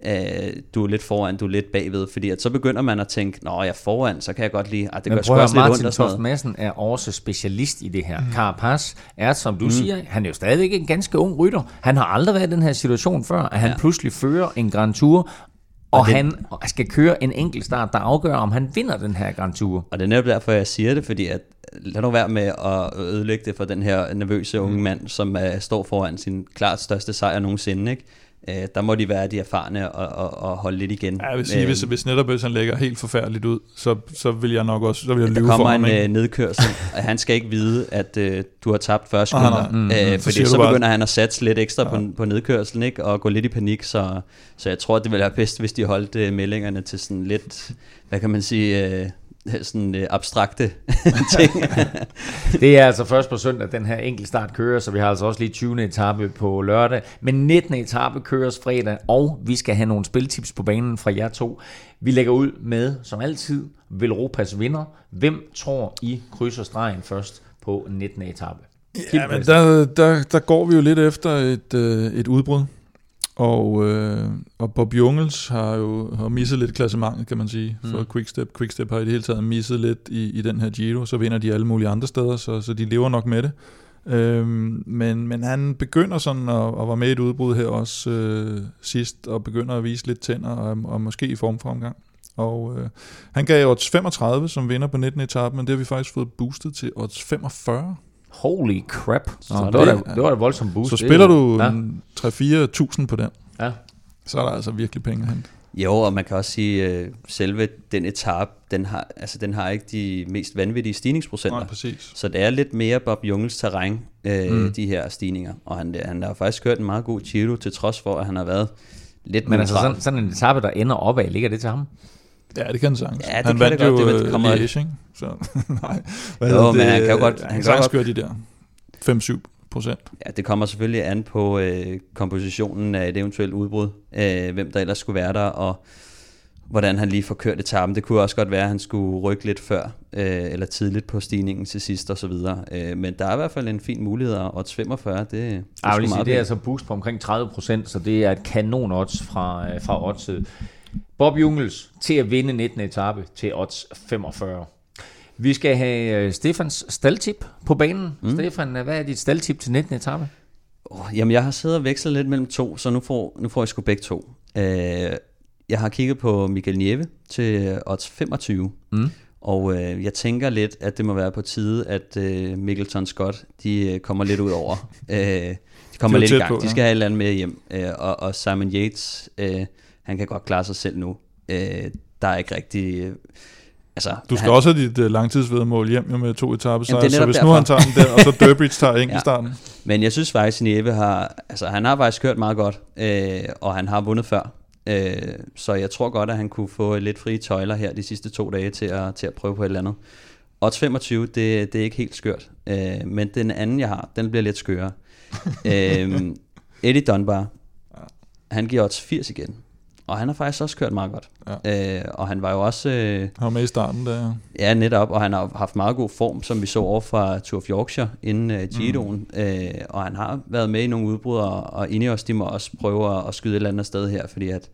øh, du er lidt foran, du er lidt bagved, fordi at så begynder man at tænke, nå, jeg er foran, så kan jeg godt lide, at det Men gør sgu også høre, lidt Martin ondt og sådan Toft noget. Madsen er også specialist i det her. Mm. Carapaz er, som du mm. siger, han er jo stadigvæk en ganske ung rytter. Han har aldrig været i den her situation før, at han Ja. pludselig fører en Grand Tour, og, Og det- han skal køre en enkelt start, der afgør, om han vinder den her Grand Tour. Og det er netop derfor, jeg siger det, fordi at lad nu være med at ødelægge det for den her nervøse unge mand, som uh, står foran sin klart største sejr nogensinde. Ikke? Uh, der må de være de erfarne og, og, og holde lidt igen. Ja, jeg vil sige, Øh, hvis, hvis hvis han lægger helt forfærdeligt ud, så, så vil jeg nok også så vil jeg der lyve for kommer ham. en ikke? uh, nedkørsel, og han skal ikke vide, at uh, du har tabt 40 Nej, sekunder, nej. mm, Mm, uh, så fordi så, du bare- begynder han at satse lidt ekstra ja. på, på nedkørselen, ikke? og gå lidt i panik, så, så jeg tror, det ville være bedst, hvis de holdt uh, meldingerne til sådan lidt, hvad kan man sige, uh, sådan uh, abstrakte ting. Det er altså først på søndag, den her enkelt start kører, så vi har altså også lige 20. etape på lørdag. Men 19. etape køres fredag, og vi skal have nogle spiltips på banen fra jer to. Vi lægger ud med, som altid, Velropas vinder. Hvem tror I krydser stregen først på 19. etape? Ja, men der, der, der går vi jo lidt efter et, øh, et udbrud. Og, øh, og Bob Jungels har jo har misset lidt klassementet, kan man sige, for Mm. Quickstep. Quickstep har i det hele taget misset lidt i, i den her Giro, så vinder de alle mulige andre steder, så, så de lever nok med det. Øhm, men, men han begynder sådan at, at være med i et udbrud her også øh, sidst, og begynder at vise lidt tænder, og, og måske i formfremgang. Og øh, han gav odds 35 som vinder på 19. etape, men det har vi faktisk fået boostet til odds 45. Holy crap. Nå, det, var da, det var da voldsomt boost. Så er spiller du Ja, ja. 3-4.000 på den, ja. så er der altså virkelig penge at hente. Jo, og man kan også sige, at selve den etape, den har, altså, den har ikke de mest vanvittige stigningsprocenter. Nej, præcis. Så det er lidt mere Bob Jungels terræn, øh, Mm. de her stigninger. Og han, han har faktisk kørt en meget god Giro, til trods for, at han har været lidt Men altså neutral. sådan, sådan en etape, der ender opad, ligger det til ham? Ja, det kan han sagtens. Ja, det han kan vandt det godt. jo Det øh, kommer- Liège, ikke? Så, nej. Hvad Jo, hedder men han kan jo godt- Han han kan sagtens køre de der 5-7 procent. Ja, det kommer selvfølgelig an på øh, kompositionen af et eventuelt udbrud, øh, hvem der ellers skulle være der, og hvordan han lige får kørt etappen. Det kunne også godt være, at han skulle rykke lidt før, øh, eller tidligt på stigningen til sidst og så videre. Øh, men der er i hvert fald en fin mulighed, og odds 45, det, det er lige sige, meget det er altså boost på omkring 30%, så det er et kanon odds fra, øh, fra oddset. Bob Jungels til at vinde 19. etape til odds 45. Vi skal have øh, Stefans staldtip på banen. Mm. Stefan, øh, hvad er dit staldtip til 19. etape? Oh, jamen, jeg har siddet og vekslet lidt mellem to, så nu får, nu får jeg sgu begge to. Øh, jeg har kigget på Michael Nieve til odds 25, Mm. og øh, jeg tænker lidt, at det må være på tide, at øh, Mikkelton Scott, de øh, kommer lidt ud over. øh, de kommer De er lidt i gang. på, de ja. skal have et eller andet med hjem. Øh, og, og Simon Yates, øh, han kan godt klare sig selv nu. Øh, der er ikke rigtig... Øh, altså, Du skal han, også have dit uh, langtidsvedmål hjem jo med to etape Jamen, det er så hvis derfor. nu han tager den der, og så Durbridge tager enkeltstarten, Men jeg synes faktisk, at Nieve har, altså, han har faktisk kørt meget godt, øh, og han har vundet før. Øh, så jeg tror godt, at han kunne få lidt frie tøjler her de sidste to dage til at, til at prøve på et eller andet. Odds 25, det, det er ikke helt skørt. Øh, men den anden, jeg har, den bliver lidt skørere. øh, Eddie Dunbar, han giver odds 80 igen. Og han har faktisk også kørt meget godt. Ja. Øh, og han var jo også... Øh, han var med i starten der. Ja, netop, og han har haft meget god form, som vi så over fra Tour of Yorkshire inden uh, Giroen, mm. øh, og han har været med i nogle udbrud, og, og Ineos, de må også prøve at, at skyde et eller andet sted her, fordi at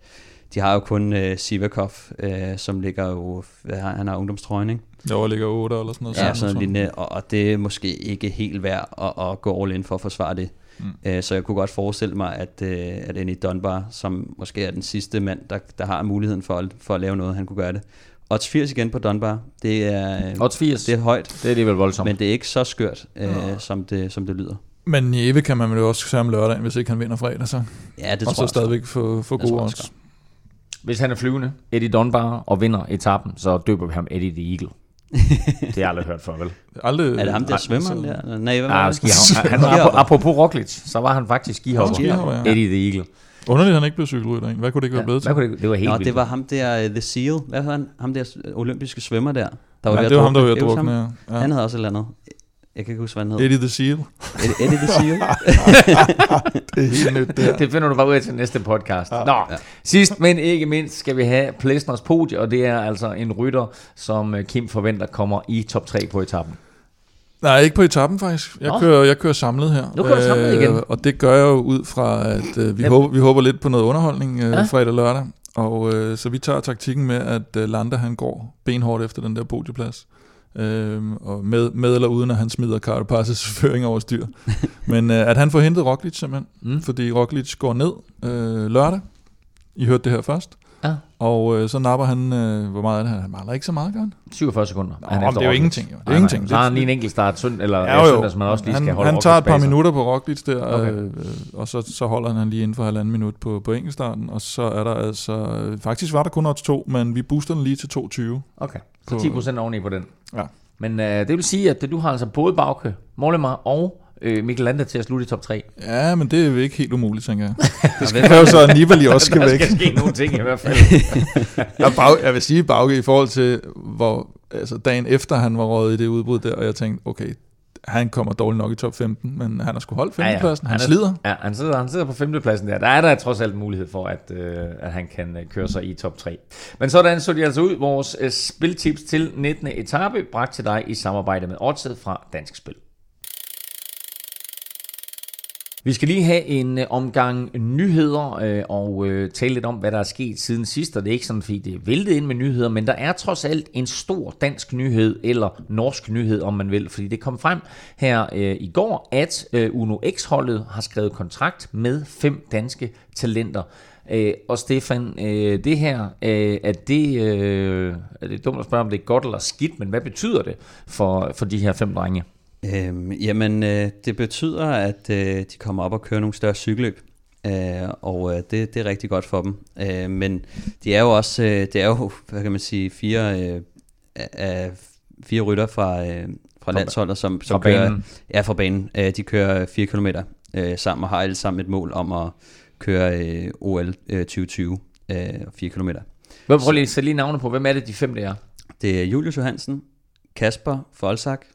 de har jo kun uh, Sivakov, uh, som ligger jo, hvad har, han har ungdomstrøjen, ikke? Jeg ligger 8 eller sådan noget. Ja, sådan jeg. lignende, og, og det er måske ikke helt værd at, at gå all in for at forsvare det. Mm. Uh, så jeg kunne godt forestille mig, at, uh, at Annie Dunbar, som måske er den sidste mand, der, der har muligheden for, at- for at lave noget, han kunne gøre det. Odds 80 igen på Dunbar, det er, øh, Odds 80. det er højt, Det er alligevel voldsomt. men det er ikke så skørt, øh, som, det, som det lyder. Men Nieve kan man vel også se om lørdagen, hvis ikke han vinder fredag, så. Ja, det og tror så jeg stadigvæk få, få gode odds. Hvis han er flyvende, Eddie Dunbar, og vinder etappen, så døber vi ham Eddie the Eagle. Det har jeg aldrig hørt før, vel? Aldrig, Er det ham der så- der? Nej, hvad Ah, var det? skihopper. Han var, Skihopper. apropos Roglic, så var han faktisk skihopper. skihopper, ja. Eddie the Eagle. Underligt, han ikke blev cykelrytter. egentlig. Hvad kunne det ikke være blevet til? Hvad kunne det, det var helt Nå, vildt. det var ham der, uh, The Seal, hvad var han? Ham der øh, olympiske svømmer der. der Ja, ved at det var ham, der var ved at Det var drukne. Ja. Han havde også et eller andet. Jeg kan ikke huske, hvad han hed. Eddie the Seal. Eddie, Eddie The Seal. Det er helt nyt der. Det finder du bare ud af til næste podcast. Nå, Ja. sidst men ikke mindst skal vi have Plesners podie, og det er altså en rytter, som øh, Kim forventer kommer i top 3 på etappen. Nej, ikke på etappen faktisk. Jeg Nå. kører, jeg kører samlet her. Nu kører du samlet igen. Og det gør jeg jo ud fra, at øh, vi, Ja. håber, vi håber lidt på noget underholdning øh, Ja. ja. fredag og lørdag. Og øh, så vi tager taktikken med, at øh, Landa han går benhårdt efter den der podieplads. Øhm, og med, med eller uden at han smider Carapaz's føring over styr. Men øh, at han får hentet Roglic simpelthen, Mm. fordi Roglic går ned øh, lørdag. I hørte det her først. Ja. Og øh, så napper han, øh, hvor meget er det her? Han mangler ikke så meget, gør han? 47 sekunder. Nå, Han det er jo ingenting, jo. Det er Nej, ingenting. Nej. Så har han lige en enkelt start sønd, eller Ja, jo, søndag, som man også lige skal han, holde han tager et par minutter på Roglic der, Okay. okay. øh, og så, så holder han lige inden for halvanden minut på, på enkeltstarten, og så er der altså, øh, faktisk var der kun odds 2, men vi booster den lige til 2,20. Okay, så På- 10 procent oveni på den. Ja. Men øh, det vil sige, at du har altså både Bauke, Mollema og øh, Mikkel Landa til at slutte i top 3. Ja, men det er jo ikke helt umuligt, tænker jeg. Det Det kræver så, at Nibali også skal Der væk. skal ske nogle ting i hvert fald. Jeg, bag, jeg vil sige Bauke i forhold til, hvor altså dagen efter han var røget i det udbrud der, og jeg tænkte, okay, han kommer dårligt nok i top 15, men han har sgu holdt femtepladsen. Han, er- slider. Ja, han sidder, han sidder på femtepladsen der. Der er der trods alt mulighed for, at, øh, at han kan øh, køre sig i top 3. Men sådan så de altså ud. Vores øh, spiltips til 19. etape, bragt til dig i samarbejde med Odset fra Dansk Spil. Vi skal lige have en øh, omgang nyheder øh, og øh, tale lidt om, hvad der er sket siden sidst. Og det er ikke sådan, fordi det er væltet ind med nyheder, men der er trods alt en stor dansk nyhed, eller norsk nyhed, om man vil. Fordi det kom frem her øh, i går, at øh, Uno X-holdet har skrevet kontrakt med fem danske talenter. Øh, og Stefan, øh, det her, øh, er, det, øh, er det dumt at spørge, om det er godt eller skidt, men hvad betyder det for, for de her fem drenge? Øhm, jamen, øh, det betyder, at øh, de kommer op og kører nogle større cykelløb. Øh, og øh, det, det er rigtig godt for dem. Øh, men de er jo også, øh, det er jo, hvad kan man sige, fire, øh, af fire rytter fra, øh, fra landsholdet, som, som Fra kører, banen. Ja, fra banen. Øh, de kører 4 km øh, sammen og har alle sammen et mål om at køre øh, OL øh, 2020 øh, 4 km. Hvad, prøv lige sætte lige navne på, hvem er det, de fem der er? Det er Julius Johansen, Kasper Folsak,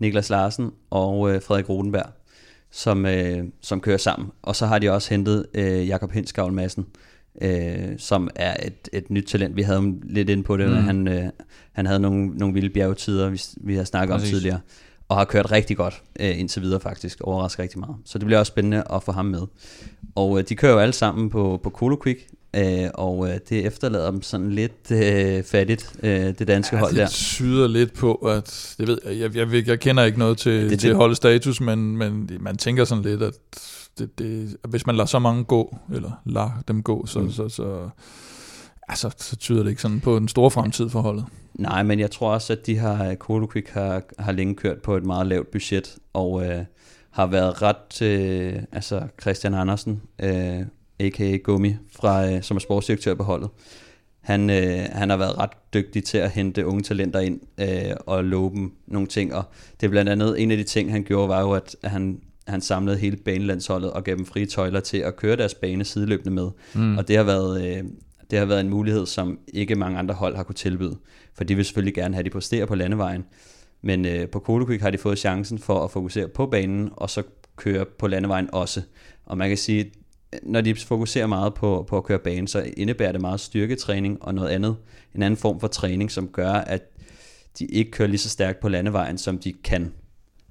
Niklas Larsen og øh, Frederik Rodenberg. som, øh, som kører sammen. Og så har de også hentet øh, Jakob Hinskavl Madsen, øh, som er et, et nyt talent. Vi havde ham lidt ind på det, mm. han, øh, han havde nogle, nogle vilde bjergetider, vi, vi har snakket Præcis. om tidligere, og har kørt rigtig godt øh, indtil videre faktisk, overrasket rigtig meget. Så det bliver også spændende at få ham med. Og øh, de kører jo alle sammen på, på Colo Quick, Øh, og øh, det efterlader dem sådan lidt øh, fattigt, øh, det danske ja, hold der. Det tyder lidt på, at, det ved jeg, jeg, jeg, jeg kender ikke noget til, det, til holdets status, men, men man tænker sådan lidt, at det, det, hvis man lader så mange gå, eller lader dem gå, så, mm. så, så, altså, så tyder det ikke sådan på en stor fremtid for holdet. Nej, men jeg tror også, at de har, Kodo Quick har, har længe kørt på et meget lavt budget, og øh, har været ret, øh, altså Christian Andersen, øh, a.k.a. Gummi, fra, øh, som er sportsdirektør på holdet. Han, øh, han har været ret dygtig til at hente unge talenter ind øh, og love dem nogle ting. Og det er blandt andet en af de ting, han gjorde, var jo, at han, han samlede hele banelandsholdet og gav dem frie tøjler til at køre deres bane sideløbende med. Mm. Og det har været... Øh, det har været en mulighed, som ikke mange andre hold har kunne tilbyde. For de vil selvfølgelig gerne have, at de præsterer på landevejen. Men øh, på Kodekvik har de fået chancen for at fokusere på banen, og så køre på landevejen også. Og man kan sige, når de fokuserer meget på, på at køre bane, så indebærer det meget styrketræning og noget andet, en anden form for træning, som gør, at de ikke kører lige så stærkt på landevejen, som de kan.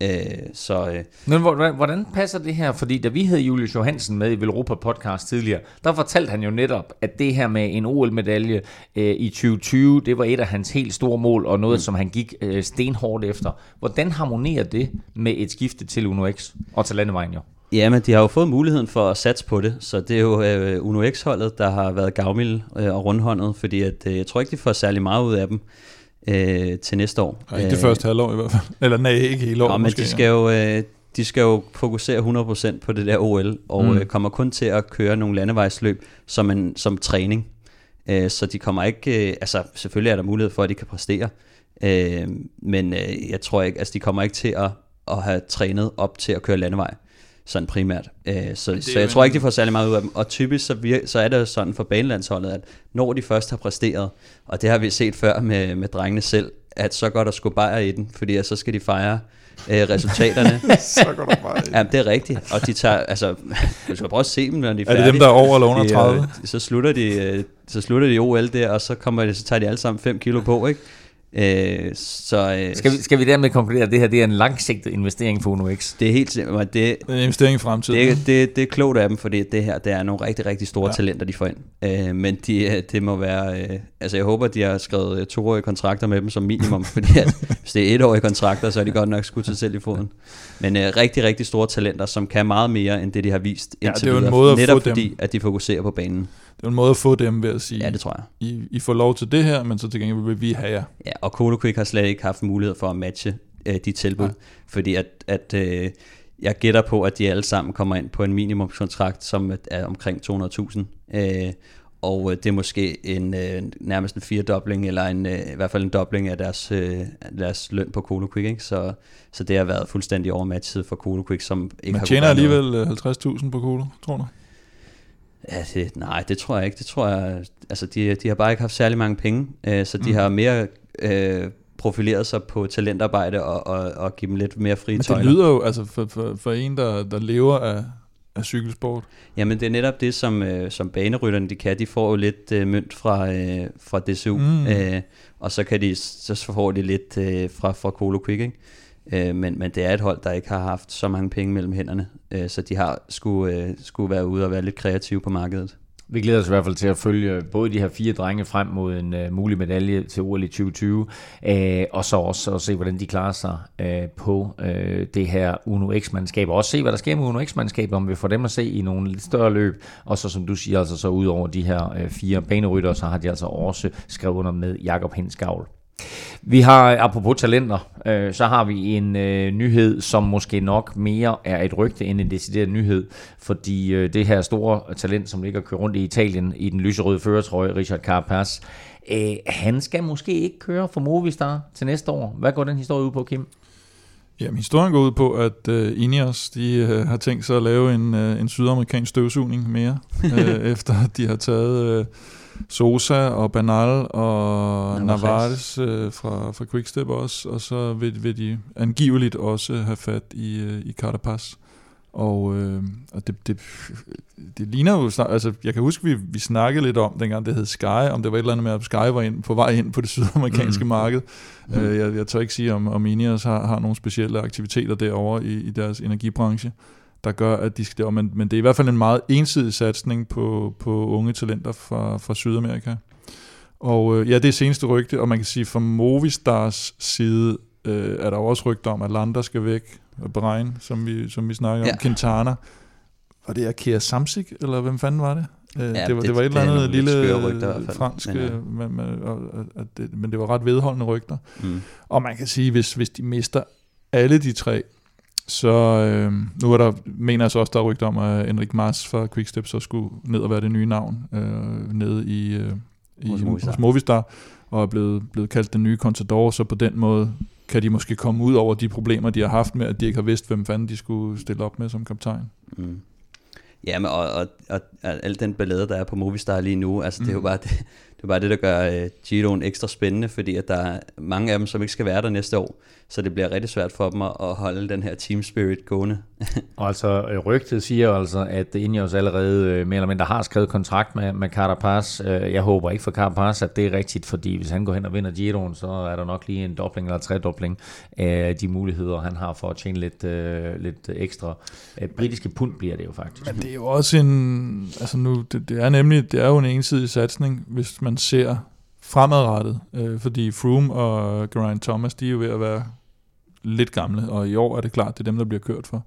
Øh, så, øh. Men hvordan passer det her? Fordi da vi havde Julius Johansen med i Velropa podcast tidligere, der fortalte han jo netop, at det her med en OL-medalje øh, i 2020, det var et af hans helt store mål, og noget, mm. som han gik øh, stenhårdt efter. Hvordan harmonerer det med et skifte til Uno X og til landevejen jo? Ja, men de har jo fået muligheden for at satse på det, så det er jo øh, Uno X-holdet, der har været gavmild øh, og rundhåndet, fordi at, øh, jeg tror ikke, de får særlig meget ud af dem øh, til næste år. Ja, ikke det første halvår i hvert fald. Eller nej, ikke hele år ja, men måske, de skal jo... Øh, de skal jo fokusere 100% på det der OL, og mm. øh, kommer kun til at køre nogle landevejsløb som, en, som træning. Øh, så de kommer ikke, øh, altså selvfølgelig er der mulighed for, at de kan præstere, øh, men øh, jeg tror ikke, altså de kommer ikke til at, at have trænet op til at køre landevej sådan primært. Øh, så, så jeg tror ikke, de får særlig meget ud af dem. Og typisk så, vir- så er det sådan for banelandsholdet, at når de først har præsteret, og det har vi set før med, med drengene selv, at så går der sgu bare i den, fordi så skal de fejre øh, resultaterne. så går der bare i Ja, det er rigtigt. Og de tager, altså, du skal prøve at se dem, når de er færdige. Er det dem, der er over eller under 30? De, øh, så slutter de, øh, så slutter de OL der, og så, kommer de, så tager de alle sammen 5 kilo på, ikke? Øh, så, øh, skal, vi, skal vi dermed konkludere, at det her det er en langsigtet investering for Uno X? Det er helt simpelthen. Det, det er en investering i fremtiden. Det, det, det er klogt af dem, fordi det her det er nogle rigtig, rigtig store ja. talenter, de får ind. Øh, men de, øh, det må være... Øh, altså jeg håber, de har skrevet toårige kontrakter med dem som minimum, fordi at, hvis det er etårige kontrakter, så er de godt nok skudt sig selv i foden. Men øh, rigtig, rigtig store talenter, som kan meget mere, end det de har vist indtil ja, det er videre. En måde at netop få fordi, dem. at de fokuserer på banen. Det er en måde at få dem ved at sige, ja, det tror jeg. I, I får lov til det her, men så til gengæld vil vi have jer. Ja, og Quick har slet ikke haft mulighed for at matche øh, de tilbud, ja. fordi at, at øh, jeg gætter på, at de alle sammen kommer ind på en minimumskontrakt, som er omkring 200.000. Øh, og øh, det er måske en øh, nærmest en firedobling, eller en, øh, i hvert fald en dobling af deres, øh, deres løn på Kodo Quick. Ikke? Så, så det har været fuldstændig overmatchet for Kodo Quick, som ikke Man har tjener alligevel 50.000 øh, på Kodo, tror du? Ja, det, nej, det tror jeg ikke. Det tror jeg, altså de, de har bare ikke haft særlig mange penge, øh, så de mm. har mere øh, profileret sig på talentarbejde og, og, og give dem lidt mere frie Men det lyder jo, altså for, for, for en, der, der lever af, af cykelsport. Jamen det er netop det, som, øh, som banerytterne de kan. De får jo lidt øh, mønt fra, øh, fra DSU, mm. øh, og så, kan de, så får de lidt øh, fra, fra Colo Quick, ikke? Øh, men, men det er et hold, der ikke har haft så mange penge mellem hænderne, øh, så de har skulle, øh, skulle være ude og være lidt kreative på markedet. Vi glæder os i hvert fald til at følge både de her fire drenge frem mod en uh, mulig medalje til OL i 2020, uh, øh, og så også at se, hvordan de klarer sig uh, på uh, det her Uno X-mandskab, og også se, hvad der sker med Uno X-mandskabet, om vi får dem at se i nogle lidt større løb, og så som du siger, altså så ud over de her uh, fire banerytter, så har de altså også skrevet under med Jakob Hensgavl. Vi har, apropos talenter, øh, så har vi en øh, nyhed, som måske nok mere er et rygte end en decideret nyhed, fordi øh, det her store talent, som ligger og kører rundt i Italien i den lyserøde føretrøje, Richard Carapaz, øh, han skal måske ikke køre for Movistar til næste år. Hvad går den historie ud på, Kim? Jamen, historien går ud på, at uh, Ineos de, uh, har tænkt sig at lave en, uh, en sydamerikansk støvsugning mere, uh, efter de har taget... Uh, Sosa og Banal og Navarres øh, fra, fra Quickstep også, og så vil, vil de angiveligt også have fat i, øh, i Carapaz. Og, øh, og det, det, det ligner jo snart, altså jeg kan huske, vi, vi snakkede lidt om, dengang det hed Sky, om det var et eller andet med, at Sky var ind, på vej ind på det sydamerikanske mm. marked. Mm. Øh, jeg, jeg tør ikke sige, om, om Ineos har, har nogle specielle aktiviteter derovre i, i deres energibranche, der gør, at de skal derovre. Men, men det er i hvert fald en meget ensidig satsning på, på unge talenter fra, fra Sydamerika. Og øh, ja, det er seneste rygte, og man kan sige, fra Movistars side øh, er der også rygter om, at Lander skal væk, Bahrain, som vi, som vi snakker ja. om, Quintana. Var det Akira Samsik, eller hvem fanden var det? Øh, ja, det, var, det, det var et eller andet lille rygter, fransk, men, ja. men, men, og, og, det, men det var ret vedholdende rygter. Mm. Og man kan sige, hvis, hvis de mister alle de tre, så øh, nu er der, mener jeg så også, der er rygter om, at Enrik Mars fra Quickstep så skulle ned og være det nye navn øh, nede i, øh, i hos Movistar. hos Movistar, og er blevet, blevet kaldt den nye Contador, så på den måde kan de måske komme ud over de problemer, de har haft med, at de ikke har vidst, hvem fanden de skulle stille op med som kaptajn. Mm. Ja, men og, og, og, og al den ballade, der er på Movistar lige nu, altså mm. det er jo mm. bare det, det er bare det, der gør uh, Giroen ekstra spændende, fordi at der er mange af dem, som ikke skal være der næste år. Så det bliver rigtig svært for dem at, holde den her team spirit gående. og altså øh, rygtet siger altså, at Ineos allerede uh, mere eller mindre har skrevet kontrakt med, med Carapaz. Uh, jeg håber ikke for Carapaz, at det er rigtigt, fordi hvis han går hen og vinder Giroen, så er der nok lige en dobling eller tredobling af de muligheder, han har for at tjene lidt, lidt ekstra. Britiske pund bliver det jo faktisk. Men det er jo også en... Altså nu, det, det er nemlig det er jo en ensidig satsning, hvis man ser fremadrettet, øh, fordi Froome og Geraint Thomas, de er jo ved at være lidt gamle, og i år er det klart, det er dem, der bliver kørt for.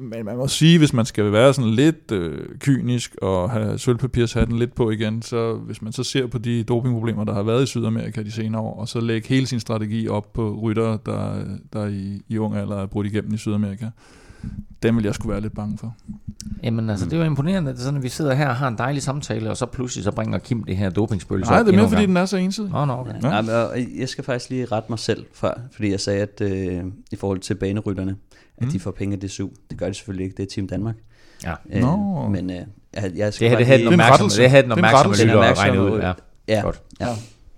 Men man må sige, hvis man skal være sådan lidt øh, kynisk og have sølvpapirshatten lidt på igen, så hvis man så ser på de dopingproblemer, der har været i Sydamerika de senere år, og så lægge hele sin strategi op på rytter, der, der i, i ung alder er brudt igennem i Sydamerika, den vil jeg skulle være lidt bange for. Jamen altså, det er jo imponerende, at, det er sådan, at vi sidder her og har en dejlig samtale, og så pludselig så bringer Kim det her dopingspøl. Nej, det er mere fordi, den er så ensidig. Oh, no, okay. ja. Ja, men, jeg skal faktisk lige rette mig selv før, fordi jeg sagde, at øh, i forhold til banerytterne, at mm. de får penge af DSU. Det gør de selvfølgelig ikke, det er Team Danmark. Ja. Øh, no. Men øh, jeg, jeg skal det, det, havde den opmærksom, det havde den opmærksomme lytter at regne ud. Ja, ja. Godt. ja.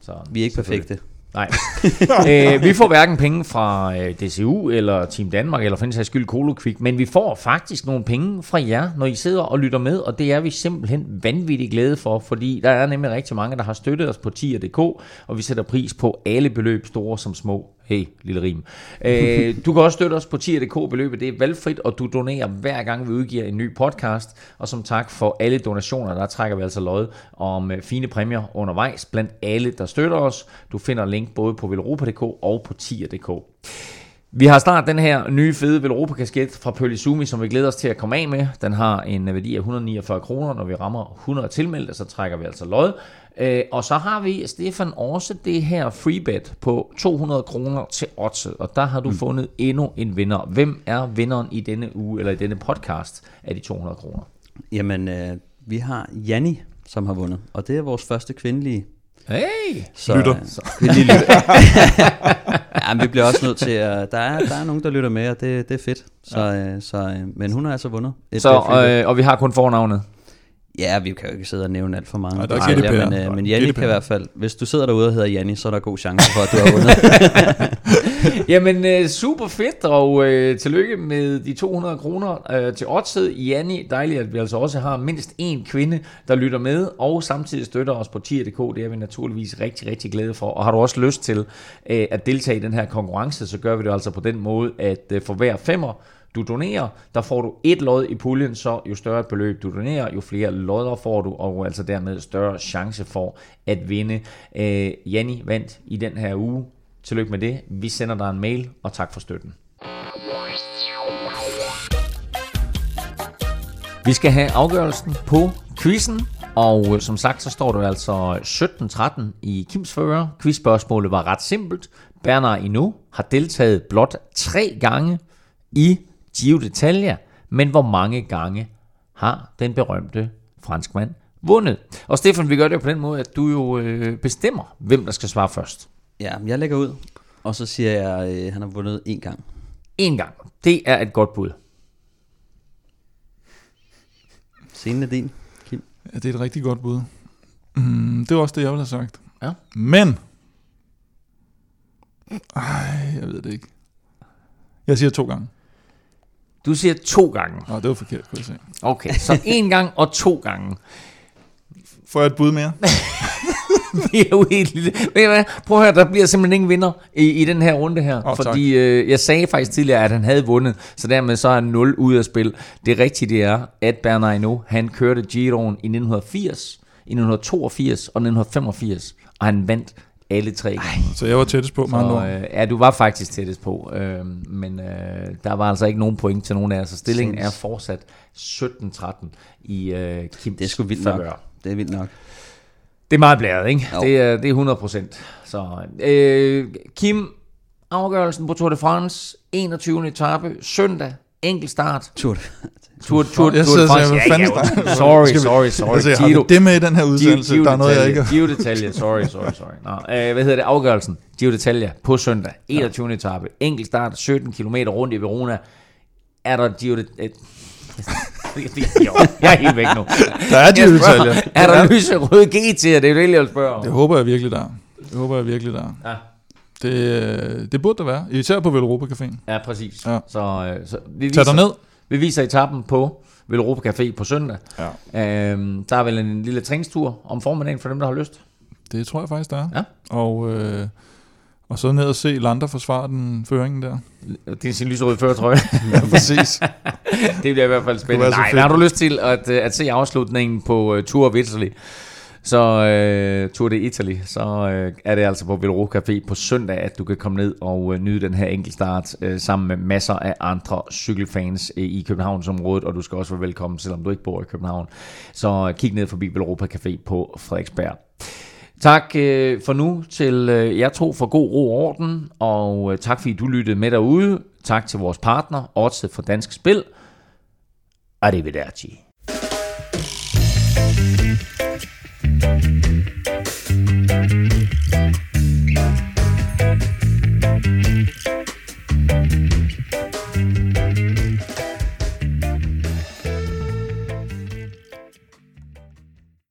Så, vi er ikke perfekte. Nej. øh, vi får hverken penge fra øh, DCU eller Team Danmark, eller for den sags skyld Kolokvik, men vi får faktisk nogle penge fra jer, når I sidder og lytter med, og det er vi simpelthen vanvittigt glade for, fordi der er nemlig rigtig mange, der har støttet os på tier.dk, og vi sætter pris på alle beløb, store som små. Hey, lille rim. Øh, du kan også støtte os på tier.dk. Beløbet det er valgfrit, og du donerer hver gang, vi udgiver en ny podcast. Og som tak for alle donationer, der trækker vi altså lod om øh, fine præmier undervejs blandt alle, der støtter os. Du finder link både på velropa.dk og på tier.dk. Vi har snart den her nye fede Velropa kasket fra Pølisumi, som vi glæder os til at komme af med. Den har en værdi af 149 kroner. Når vi rammer 100 tilmeldte, så trækker vi altså lod. Øh, og så har vi, Stefan, også det her freebet på 200 kroner til Otse, og der har du mm. fundet endnu en vinder. Hvem er vinderen i denne uge, eller i denne podcast af de 200 kroner? Jamen, øh, vi har Janni, som har vundet, og det er vores første kvindelige Hey! Så, lytter. Så, vi, lige lytter. ja, men vi bliver også nødt til at... Der er, der er nogen, der lytter med, og det, det er fedt. Så, ja. øh, så, øh, men hun har altså vundet. Et så, øh, og vi har kun fornavnet. Ja, vi kan jo ikke sidde og nævne alt for mange. Nej, der er men, øh, men Janni kan i hvert fald, hvis du sidder derude og hedder Janni, så er der god chance for, at du har vundet. Jamen, øh, super fedt, og øh, tillykke med de 200 kroner øh, til Odset. Janni, dejligt, at vi altså også har mindst en kvinde, der lytter med, og samtidig støtter os på tier.dk. Det er vi naturligvis rigtig, rigtig glade for. Og har du også lyst til øh, at deltage i den her konkurrence, så gør vi det altså på den måde, at øh, for hver femmer, du donerer, der får du et lod i puljen, så jo større beløb du donerer, jo flere lodder får du, og altså dermed større chance for at vinde. Øh, Janni vandt i den her uge. Tillykke med det. Vi sender dig en mail, og tak for støtten. Vi skal have afgørelsen på quizzen, og øh, som sagt, så står du altså 17-13 i Kims fører. Quizspørgsmålet var ret simpelt. Bernard Inu har deltaget blot tre gange i Gio d'Italia, men hvor mange gange har den berømte franskmand vundet? Og Stefan, vi gør det på den måde, at du jo øh, bestemmer, hvem der skal svare først. Ja, jeg lægger ud, og så siger jeg, at øh, han har vundet én gang. En gang. Det er et godt bud. Scenen er din, Kim. Ja, det er et rigtig godt bud. Mm, det er også det, jeg ville have sagt. Ja. Men... Ej, jeg ved det ikke. Jeg siger to gange. Du siger to gange. Nå, det var forkert, kunne jeg se. Okay, så en gang og to gange. Får jeg et bud mere? Vi er hvad? Prøv at høre, der bliver simpelthen ingen vinder i, i den her runde her. Tak. fordi øh, jeg sagde faktisk tidligere, at han havde vundet, så dermed så er han 0 ud af spil. Det rigtige det er, at Bernard Hinault, han kørte Giroen i 1980, i 1982 og 1985, og han vandt alle tre gange. Så jeg var tættest på andre Så, øh, ja, du var faktisk tættest på, øh, men øh, der var altså ikke nogen point til nogen af os, så stillingen er Sinds. fortsat 17-13 i øh, Kims Det er sgu vildt nok. Det er vildt nok. Det er meget blæret, ikke? Jo. Det er, det er 100 procent. Så, øh, Kim, afgørelsen på Tour de France, 21. etape, søndag, enkelt start. Tur. Tour, tour, Jeg tour sidder de og siger, fanden ja, ja, sorry, sorry, sorry. Altså, jeg har Giro, det med i den her udsendelse? Giro Der er noget, jeg ikke... Giro detalje, sorry, sorry, sorry. Nå, øh, hvad hedder det? Afgørelsen. Giro detalje på søndag, 21. etape, enkelt start, 17 km rundt i Verona. Er der Giro det... Øh, jo, jeg er helt væk nu. Der er Giro Jeg detaljer. Er der lyserøde G til jer? Det er jo det, jeg vil spørge om. Det håber jeg virkelig, der er. Det håber jeg virkelig, der er. Ja. Det, øh, det burde der være. Især på Velropa Caféen. Ja, præcis. Ja. Så, øh, så vi, Tag dig viser, ned. Vi viser etappen på Velropa Café på søndag. Ja. Øhm, der er vel en lille træningstur om formiddagen for dem, der har lyst. Det tror jeg faktisk, der er. Ja. Og, øh, og så ned og se Lander forsvare den føringen der. Det er sin lyserøde førtrøje. Ja, præcis. det bliver i hvert fald spændende. Nej, fedt. har du lyst til at, øh, at se afslutningen på uh, Tour of Italy, så øh, Tour de Italy, så øh, er det altså på Velro Café på søndag, at du kan komme ned og øh, nyde den her enkeltstart øh, sammen med masser af andre cykelfans øh, i Københavnsområdet, og du skal også være velkommen, selvom du ikke bor i København. Så øh, kig ned forbi Velropa Café på Frederiksberg. Tak øh, for nu til øh, jer to for god ro og orden, og øh, tak fordi du lyttede med derude. Tak til vores partner, Odset for Dansk Spil. Arrivederci. you